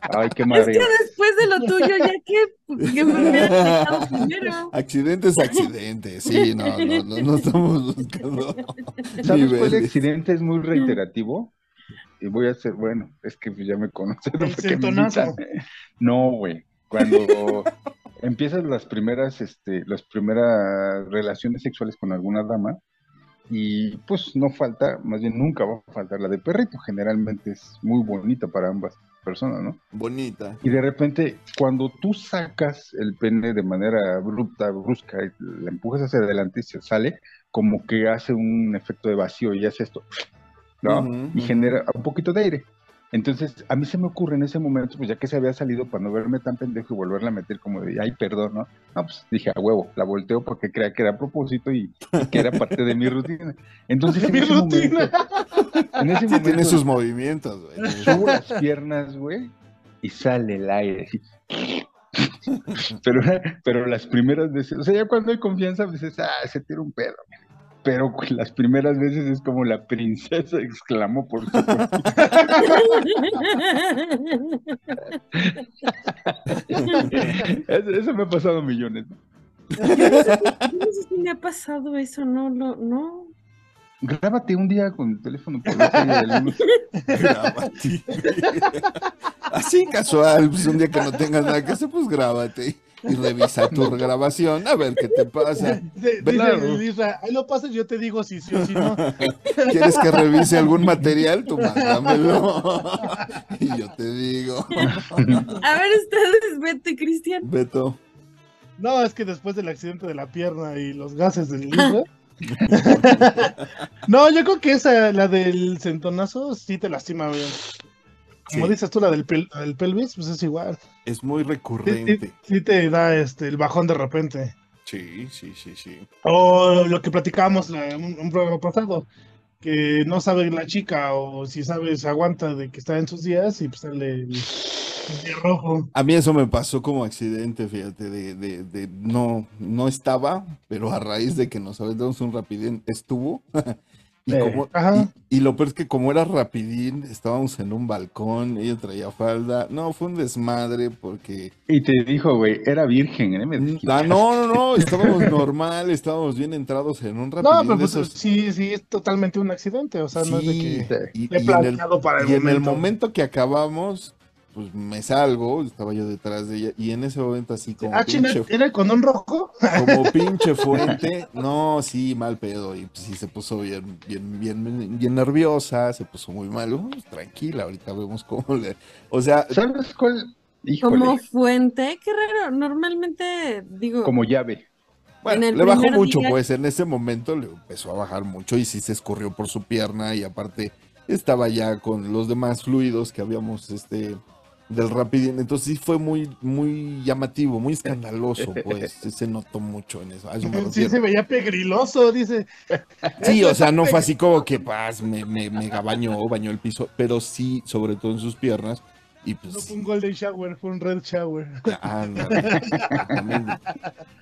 Ay, qué Es mareo. que después de lo tuyo, ya que, que me hubiera primero. Accidente es accidente, sí, no, no, no, no estamos buscando ¿Sabes cuál accidente es muy reiterativo? Y voy a hacer, bueno, es que pues ya me conocen. Me. No, güey. Cuando empiezas las primeras, este, las primeras relaciones sexuales con alguna dama, y pues no falta, más bien nunca va a faltar la de perrito. Generalmente es muy bonita para ambas personas, ¿no? Bonita. Y de repente, cuando tú sacas el pene de manera abrupta, brusca, y la empujas hacia adelante y se sale, como que hace un efecto de vacío y hace esto, ¿no? Y genera un poquito de aire. Entonces, a mí se me ocurre en ese momento, pues ya que se había salido para no verme tan pendejo y volverla a meter como de, ay, perdón, ¿no? No, pues dije, a huevo, la volteo porque creía que era a propósito y, y que era parte de mi rutina. Entonces, en Mi ese rutina. momento, en ese Sí, momento, tiene sus movimientos, güey. subo las piernas, güey, y sale el aire. así. Pero, pero las primeras veces, o sea, ya cuando hay confianza, dices, ah, se tira un pedo. Pero las primeras veces es como la princesa exclamó por su. Eso, eso me ha pasado millones. ¿no? Sé si me ha pasado eso, no, no, no. Grábate un día con el teléfono por la luz. Grábate. Así casual, pues un día que no tengas nada que hacer, pues grábate y revisa tu grabación a ver qué te pasa. Dice ahí lo pasas, yo te digo si sí o si no. ¿Quieres que revise algún material? Tú mándamelo. Y yo te digo. A ver, ustedes, Beto y Cristian. Beto. No, es que después del accidente de la pierna y los gases del Isra. no, yo creo que esa, la del centonazo, sí te lastima bien. Como Sí. dices tú, la del, pel- la del pelvis, pues es igual. Es muy Sí, sí- recurrente. sí te da este, el bajón de repente. Sí, sí, sí, sí. O lo que platicábamos en un, un programa pasado, que no sabe la chica o si sabe se aguanta de que está en sus días y pues sale el, el día rojo. A mí eso me pasó como accidente, fíjate, de, de, de no, no estaba, pero a raíz de que nos aventamos un rapidín, estuvo. y, Eh, como, ajá. y, y lo peor es que como era rapidín, estábamos en un balcón, ella traía falda. No, fue un desmadre porque... Y te dijo, güey, era virgen, ¿eh? Me Ah, desquitaste. no, no, no, estábamos normal, estábamos bien entrados en un No, rapidín pero de pues, esos... sí, sí, es totalmente un accidente, o sea, no es de Sí, que y, he y en el, para el y en el momento que acabamos, pues me salgo, estaba yo detrás de ella, y en ese momento así como Ah, china, pinche ¿era el condón rojo? como pinche fuente, no, sí, mal pedo, y pues sí se puso bien, bien, bien, bien nerviosa, se puso muy mal, Uh, tranquila, ahorita vemos cómo le, o sea, ¿Sabes cuál? Híjole, Como fuente, qué raro. Normalmente digo, como llave. bueno, le bajó mucho, día- pues en ese momento le empezó a bajar mucho y sí se escurrió por su pierna y aparte estaba ya con los demás fluidos que habíamos, este, del rapidín, entonces sí fue muy, muy llamativo, muy escandaloso, pues, sí se notó mucho en eso, a eso me Sí, se veía pegriloso, dice. Sí, o sea, no fue así como que paz, me, me, me bañó, bañó el piso, pero sí, sobre todo en sus piernas. Y pues, No fue un golden shower, fue un red shower. exactamente.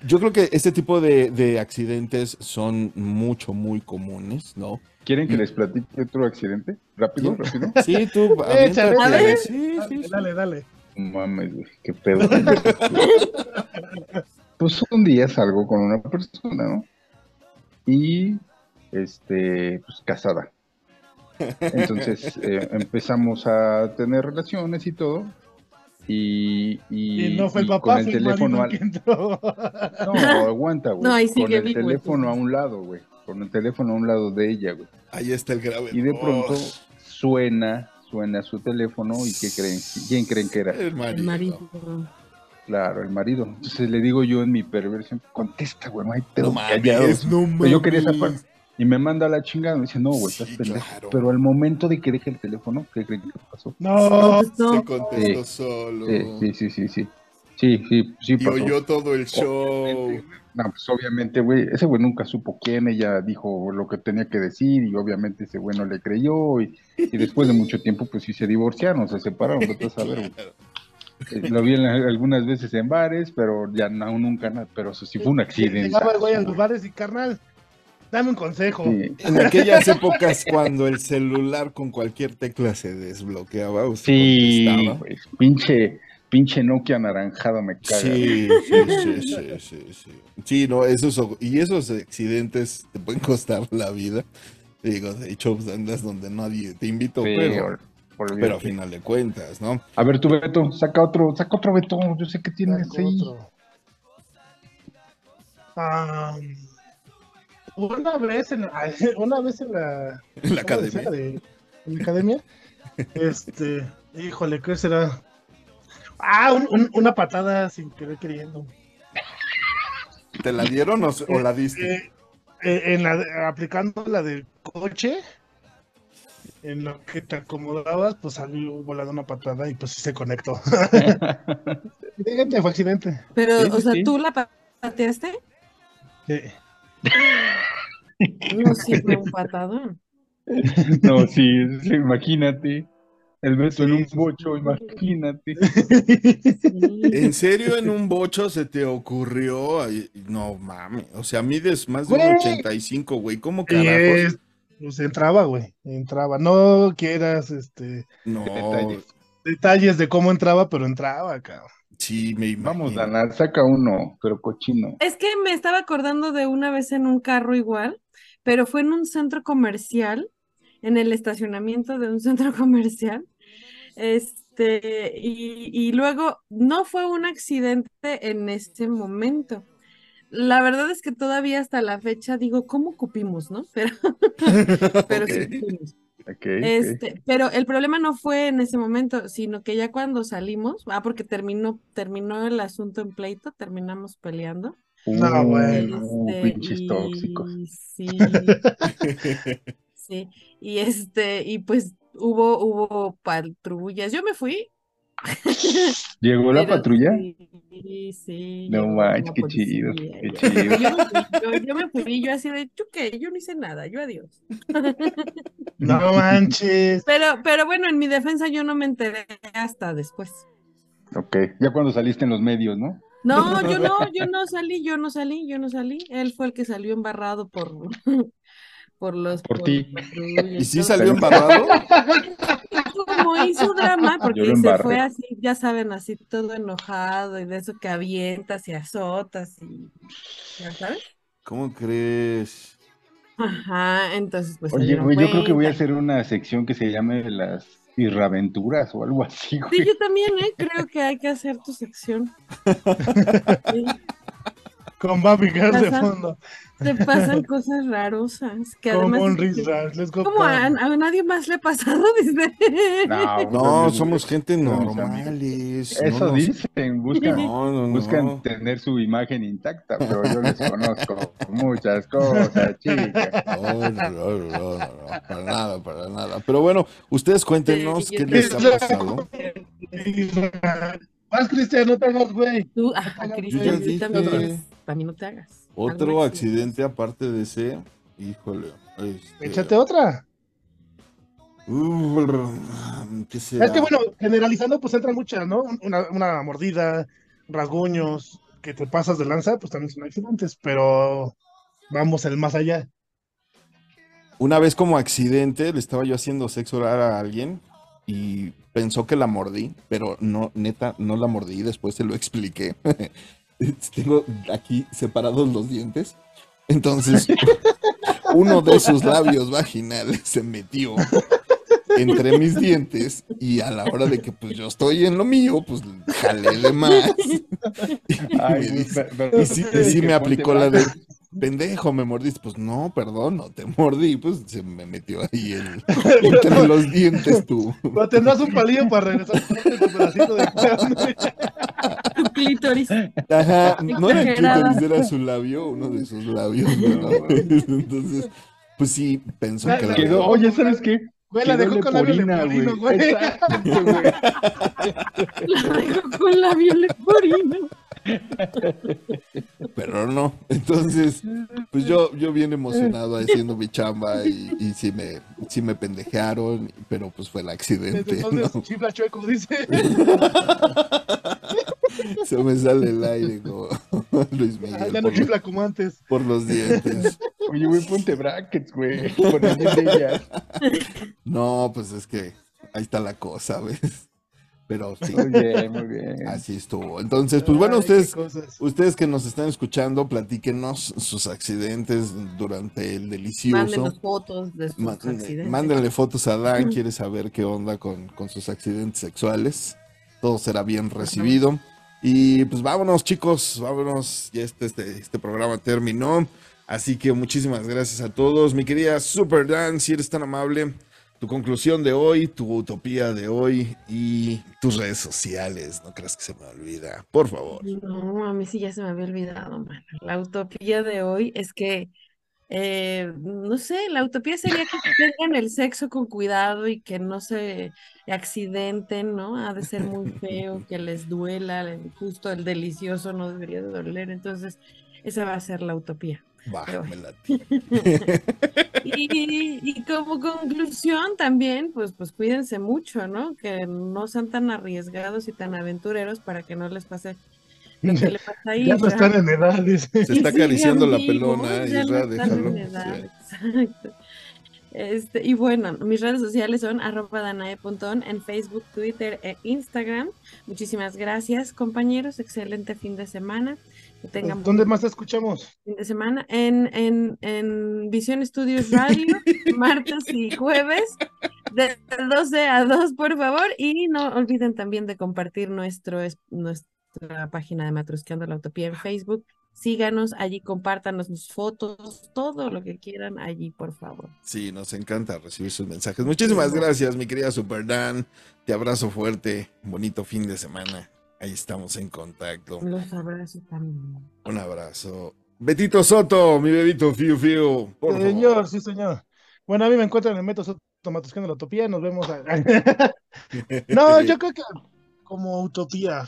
Yo creo que este tipo de, de accidentes son mucho, muy comunes, ¿no? ¿Quieren que les platique otro accidente? Rápido, rápido. Sí, tú, Échale, sí, Dale, sí. dale, dale. mames, güey, qué pedo. pues un día salgo con una persona, ¿no? Y, este, pues casada. Entonces eh, empezamos a tener relaciones y todo. Y, y, Y no fue el papá, con el teléfono al- el que entró. No, aguanta, güey. No, ahí con el teléfono a un lado, güey. Con el teléfono a un lado de ella, güey. Ahí está el grave. Y de pronto suena, suena su teléfono y ¿qué creen? ¿Quién creen que era? El marido. El marido. Claro, el marido. Entonces le digo yo en mi perversión, contesta, güey, no hay pedo, No mames, callados. no Pero yo quería esa parte. Y me manda a la chingada, me dice, no, güey, estás Sí, pendejo. claro. Pero al momento de que deje el teléfono, ¿qué creen que pasó? No, Se No, contestó Sí. solo. Sí, sí, sí, sí, sí. Sí, sí, sí Y pasó. oyó todo el show. No, pues obviamente, güey, ese güey nunca supo quién, ella dijo lo que tenía que decir y obviamente ese güey no le creyó y, y después de mucho tiempo pues sí se divorciaron, se separaron, vete a saber, güey. Eh, Lo vi en la- algunas veces en bares, pero ya no, nunca nada, pero eso sí fue un accidente. Llegaba el güey a los bares y carnal, dame un consejo. Sí, En aquellas épocas cuando el celular con cualquier tecla se desbloqueaba se sí, güey, pinche, pinche Nokia anaranjado me caga. Sí, sí, sí, sí, sí, sí. Sí, no, esos, y esos accidentes te pueden costar la vida. Digo, de hecho, pues, andas donde nadie te invito, Sí, pero, pero a final de cuentas, ¿no? A ver, tú, Beto, saca otro, saca otro Beto, yo sé que tienes ahí. Una vez en la, una vez en la, academia. De- en la academia, este, híjole, ¿qué será? Ah, un- un- una patada sin querer queriendo. ¿Te la dieron o, o la diste? Eh, eh, en la aplicando la del coche, en lo que te acomodabas, pues salió volando una patada y pues sí se conectó. Accidente, fue accidente. pero, Sí, o sí, sea, sí. ¿tú la pateaste? Sí. No, fue un patadón. No, sí, sí, imagínate. El Beto en un bocho, imagínate. Sí. ¿En serio en un bocho se te ocurrió? Ay, No mames, o sea, mides más de un Güey. 85, güey, ¿cómo Y carajos? es- pues entraba, güey, entraba. No quieras este No, Detalles. detalles de cómo entraba, pero entraba, cabrón. Sí, me Vamos, imagino. Dana, saca uno, pero cochino. Es que me estaba acordando de una vez en un carro igual, pero fue en un centro comercial, en el estacionamiento de un centro comercial. Este, y, y luego no fue un accidente en ese momento. La verdad es que todavía hasta la fecha digo, ¿cómo cupimos, no? Pero, pero sí cupimos. Este, pero el problema no fue en ese momento, sino que ya cuando salimos, ah, porque terminó, terminó el asunto en pleito, terminamos peleando. No, Uh, bueno. uh, Este, pinches y tóxicos. sí, sí, y este, y pues hubo, hubo patrullas. Yo me fui. ¿Llegó la pero patrulla? Sí, sí. No manches, qué chido, qué chido. Yo, me fui, yo- yo me fui, yo así de, ¿yo qué? Yo no hice nada, yo adiós. No manches. Pero, pero bueno, en mi defensa yo no me enteré hasta después. Ok, ya cuando saliste en los medios, ¿no? No, yo no, yo no salí, yo no salí, yo no salí. Él fue el que salió embarrado por, por los Por ti. patrullas ¿Y sí salió embarrado? Como hizo drama, porque se fue así, ya saben, así todo enojado y de eso que avientas y azotas y ya sabes. ¿Cómo crees? Ajá, entonces pues Oye, güey, yo creo que voy a hacer una sección que se llame las irraventuras o algo así, Sí, yo también, ¿eh? Creo que hay que hacer tu sección. Sí, Con Baby Girl de fondo. te pasan cosas rarosas que Como un Riz Let's go. ¿Cómo a, nadie más le ha pasado? Dice. No, No, somos gente normales. Eso no nos- dicen, buscan, No, no, buscan no. tener su imagen intacta, pero yo les conozco muchas cosas, chicas. No, no, no, no, no, no, para nada, para nada. Pero bueno, ustedes cuéntenos Sí, qué les ha pasado. Vas, Cristian, no te hagas, güey. Tú, Yo Cristian, tú también, también no te hagas. Otro accidente aparte de ese, híjole. este, Échate otra. uh, ¿Qué será? Es que bueno, generalizando, pues entran muchas, ¿no? Una, una mordida, rasguños, que te pasas de lanza, pues también son accidentes, pero vamos el más allá. Una vez como accidente le estaba yo haciendo sexo oral a alguien y pensó que la mordí, pero no, neta, no la mordí, después se lo expliqué. Tengo aquí separados los dientes. Entonces, uno de sus labios vaginales se metió entre mis dientes y a la hora de que pues yo estoy en lo mío, pues jalé de más. Y, me dice- y sí, y me aplicó la de. Pendejo, me mordiste. Pues no, perdón, no te mordí, pues se me metió ahí el, entre los dientes tú. Pero tendrás un palillo para regresar a tu pedacito de carne. Tu clítoris. Ajá, no era el clítoris, era su labio, uno de sus labios. ¿no? Entonces, pues sí, pensó que la Quedó, oye, ¿sabes qué? Güey, la dejó con labio leporino, güey. Exacto, güey. La dejó con la leporino. pero no. Entonces, pues yo, yo bien emocionado haciendo mi chamba y, y sí me, sí me pendejearon, pero pues fue el Desde accidente, entonces, ¿no? chifla chueco, dice. Se me sale el aire como Luis Miguel Ya no chifla como antes. por los dientes. Oye, güey, ponte brackets, güey. De ellas. No, pues es que ahí está la cosa, ¿ves? Pero sí, Muy bien, muy bien. así estuvo. Entonces, pues bueno, Ay, ustedes. Ustedes que nos están escuchando, platíquenos sus accidentes durante el delicioso. Mándenos fotos de sus accidentes. Mándenle fotos a Dan, quiere saber qué onda con, con sus accidentes sexuales. Todo será bien recibido. Y pues vámonos, chicos, vámonos. Ya este, este, este programa terminó. Así que muchísimas gracias a todos. Mi querida Super Dan, si eres tan amable, tu conclusión de hoy, tu utopía de hoy y tus redes sociales. No creas que se me olvida. Por favor. No, a mí sí ya se me había olvidado, mano. La utopía de hoy es que, eh, no sé, la utopía sería que tengan el sexo con cuidado y que no se accidenten, ¿no? Ha de ser muy feo, que les duela, el- justo el delicioso no debería de doler, entonces esa va a ser la utopía. Va, Pero- me late. Y, y como conclusión también, pues, pues cuídense mucho, ¿no? Que no sean tan arriesgados y tan aventureros para que no les pase lo que le pasa a Ya no están en edad, dice. Se está acariciando la pelona, ya Isra, no están déjalo. en edad, Sí. exacto. Este, y bueno, mis redes sociales son arroba danae.on en Facebook, Twitter e Instagram. Muchísimas gracias, compañeros. Excelente fin de semana. Que tengan ¿Dónde más te escuchamos? fin de semana en, en, en Visión Estudios Radio, martes y jueves, de 12 a 2, por favor. Y no olviden también de compartir nuestro, es- nuestra página de Matrusqueando la Utopía en Facebook. Síganos allí, compártanos sus fotos, todo lo que quieran allí, por favor. Sí, nos encanta recibir sus mensajes. Muchísimas gracias, mi querida Super Dan. Te abrazo fuerte. Bonito fin de semana. Ahí estamos en contacto. Los abrazos también. Un abrazo. Betito Soto, mi bebito Fiu Fiu. Por favor. Señor, sí, señor. Bueno, a mí me encuentran en Metos Tomatoscando la Utopía. Nos vemos. a- No, yo creo que como utopía.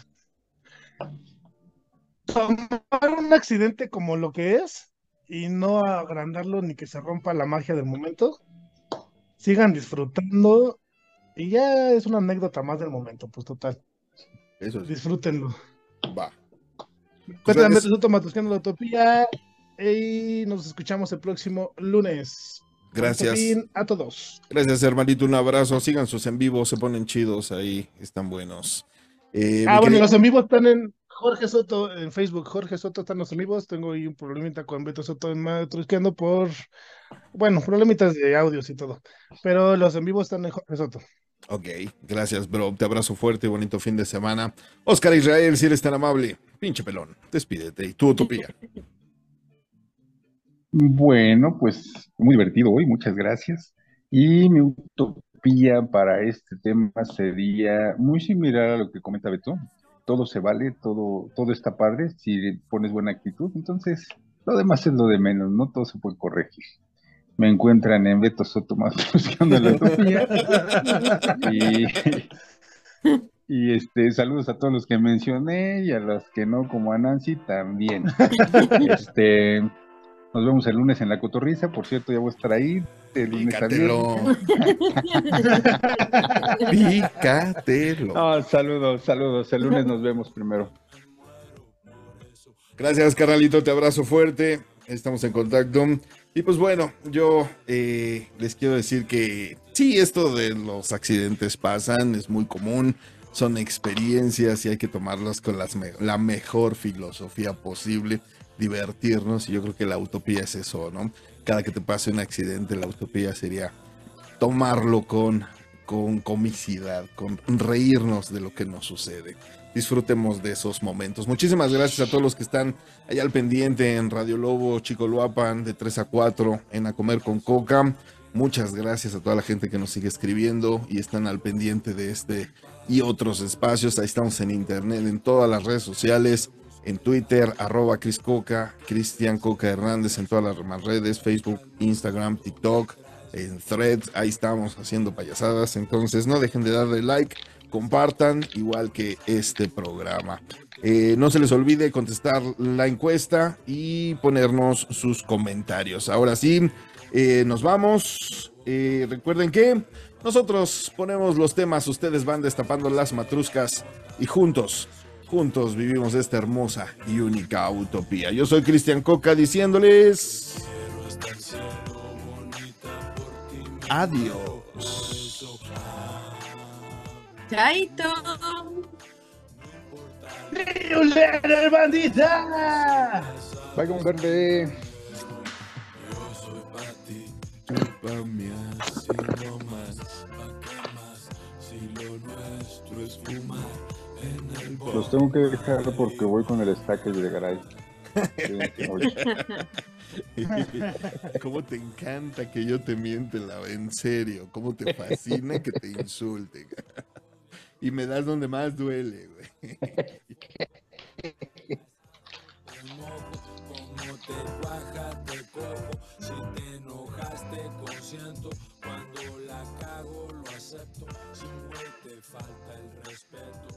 Tomar un accidente como lo que es y no agrandarlo ni que se rompa la magia del momento. Sigan disfrutando y ya es una anécdota más del momento, pues total. Eso sí. Disfrútenlo. Va. Cuéntame, es- Metos Tomatoscando la Utopía y nos escuchamos el próximo lunes. Gracias. A todos. Gracias, hermanito. Un abrazo. Sigan sus en vivo. Se ponen chidos ahí. Están buenos. Eh, Ah, bueno, querido- los en vivo están en Jorge Soto en Facebook. Jorge Soto están los en vivos. Tengo ahí un problemita con Beto Soto en Matrusqueando por, bueno, problemitas de audios y todo. Pero los en vivo están en Jorge Soto. Ok, gracias, bro. Te abrazo fuerte. Bonito fin de semana. Oscar Israel, si eres tan amable. Pinche pelón. Despídete. Y tu utopía. Bueno, pues muy divertido hoy, muchas gracias. Y mi utopía para este tema sería muy similar a lo que comenta Beto. Todo se vale, todo, todo está padre si pones buena actitud. Entonces, lo demás es lo de menos, no todo se puede corregir. Me encuentran en Beto Soto más buscando la utopía. Y, y este, saludos a todos los que mencioné y a los que no, como a Nancy también. Este, nos vemos el lunes en la cotorriza. Por cierto, ya voy a estar ahí de lunes a viernes. Pícatelo. Pícatelo. No, saludos, saludos. El lunes nos vemos primero. Gracias, carnalito. Te abrazo fuerte. Estamos en contacto. Y pues bueno, yo eh, les quiero decir que sí, esto de los accidentes pasan, es muy común, son experiencias y hay que tomarlas con las me- la mejor filosofía posible, divertirnos y yo creo que la utopía es eso, ¿no? Cada que te pase un accidente, la utopía sería tomarlo con, con comicidad, con reírnos de lo que nos sucede. Disfrutemos de esos momentos. Muchísimas gracias a todos los que están allá al pendiente en Radio Lobo, Chico Luapan, de 3 a 4, en A Comer con Coca. Muchas gracias a toda la gente que nos sigue escribiendo y están al pendiente de este y otros espacios. Ahí estamos en internet, en todas las redes sociales, en Twitter, arroba Cris Coca, Cristian Coca Hernández, en todas las demás redes, Facebook, Instagram, TikTok, en Threads. Ahí estamos haciendo payasadas. Entonces no dejen de darle like, compartan, igual que este programa. Eh, no se les olvide contestar la encuesta y ponernos sus comentarios. Ahora sí, eh, nos vamos. Eh, recuerden que nosotros ponemos los temas, ustedes van destapando las matruscas y juntos, juntos vivimos esta hermosa y única utopía. Yo soy Cristian Coca diciéndoles adiós. Chaito. ¡Violera, bandita! Vaya un verde. Chúpame así nomás, ¿pa' qué más? Si lo nuestro es fumar en el Los tengo que dejar porque voy con el stacker de Garay. ¿Cómo te encanta que yo te miente, la en serio? ¿Cómo te fascina que te insulten? Y me das donde más duele, güey. Como te cuajas de si te enojaste consiento, cuando la cago lo acepto, si güey te falta el respeto.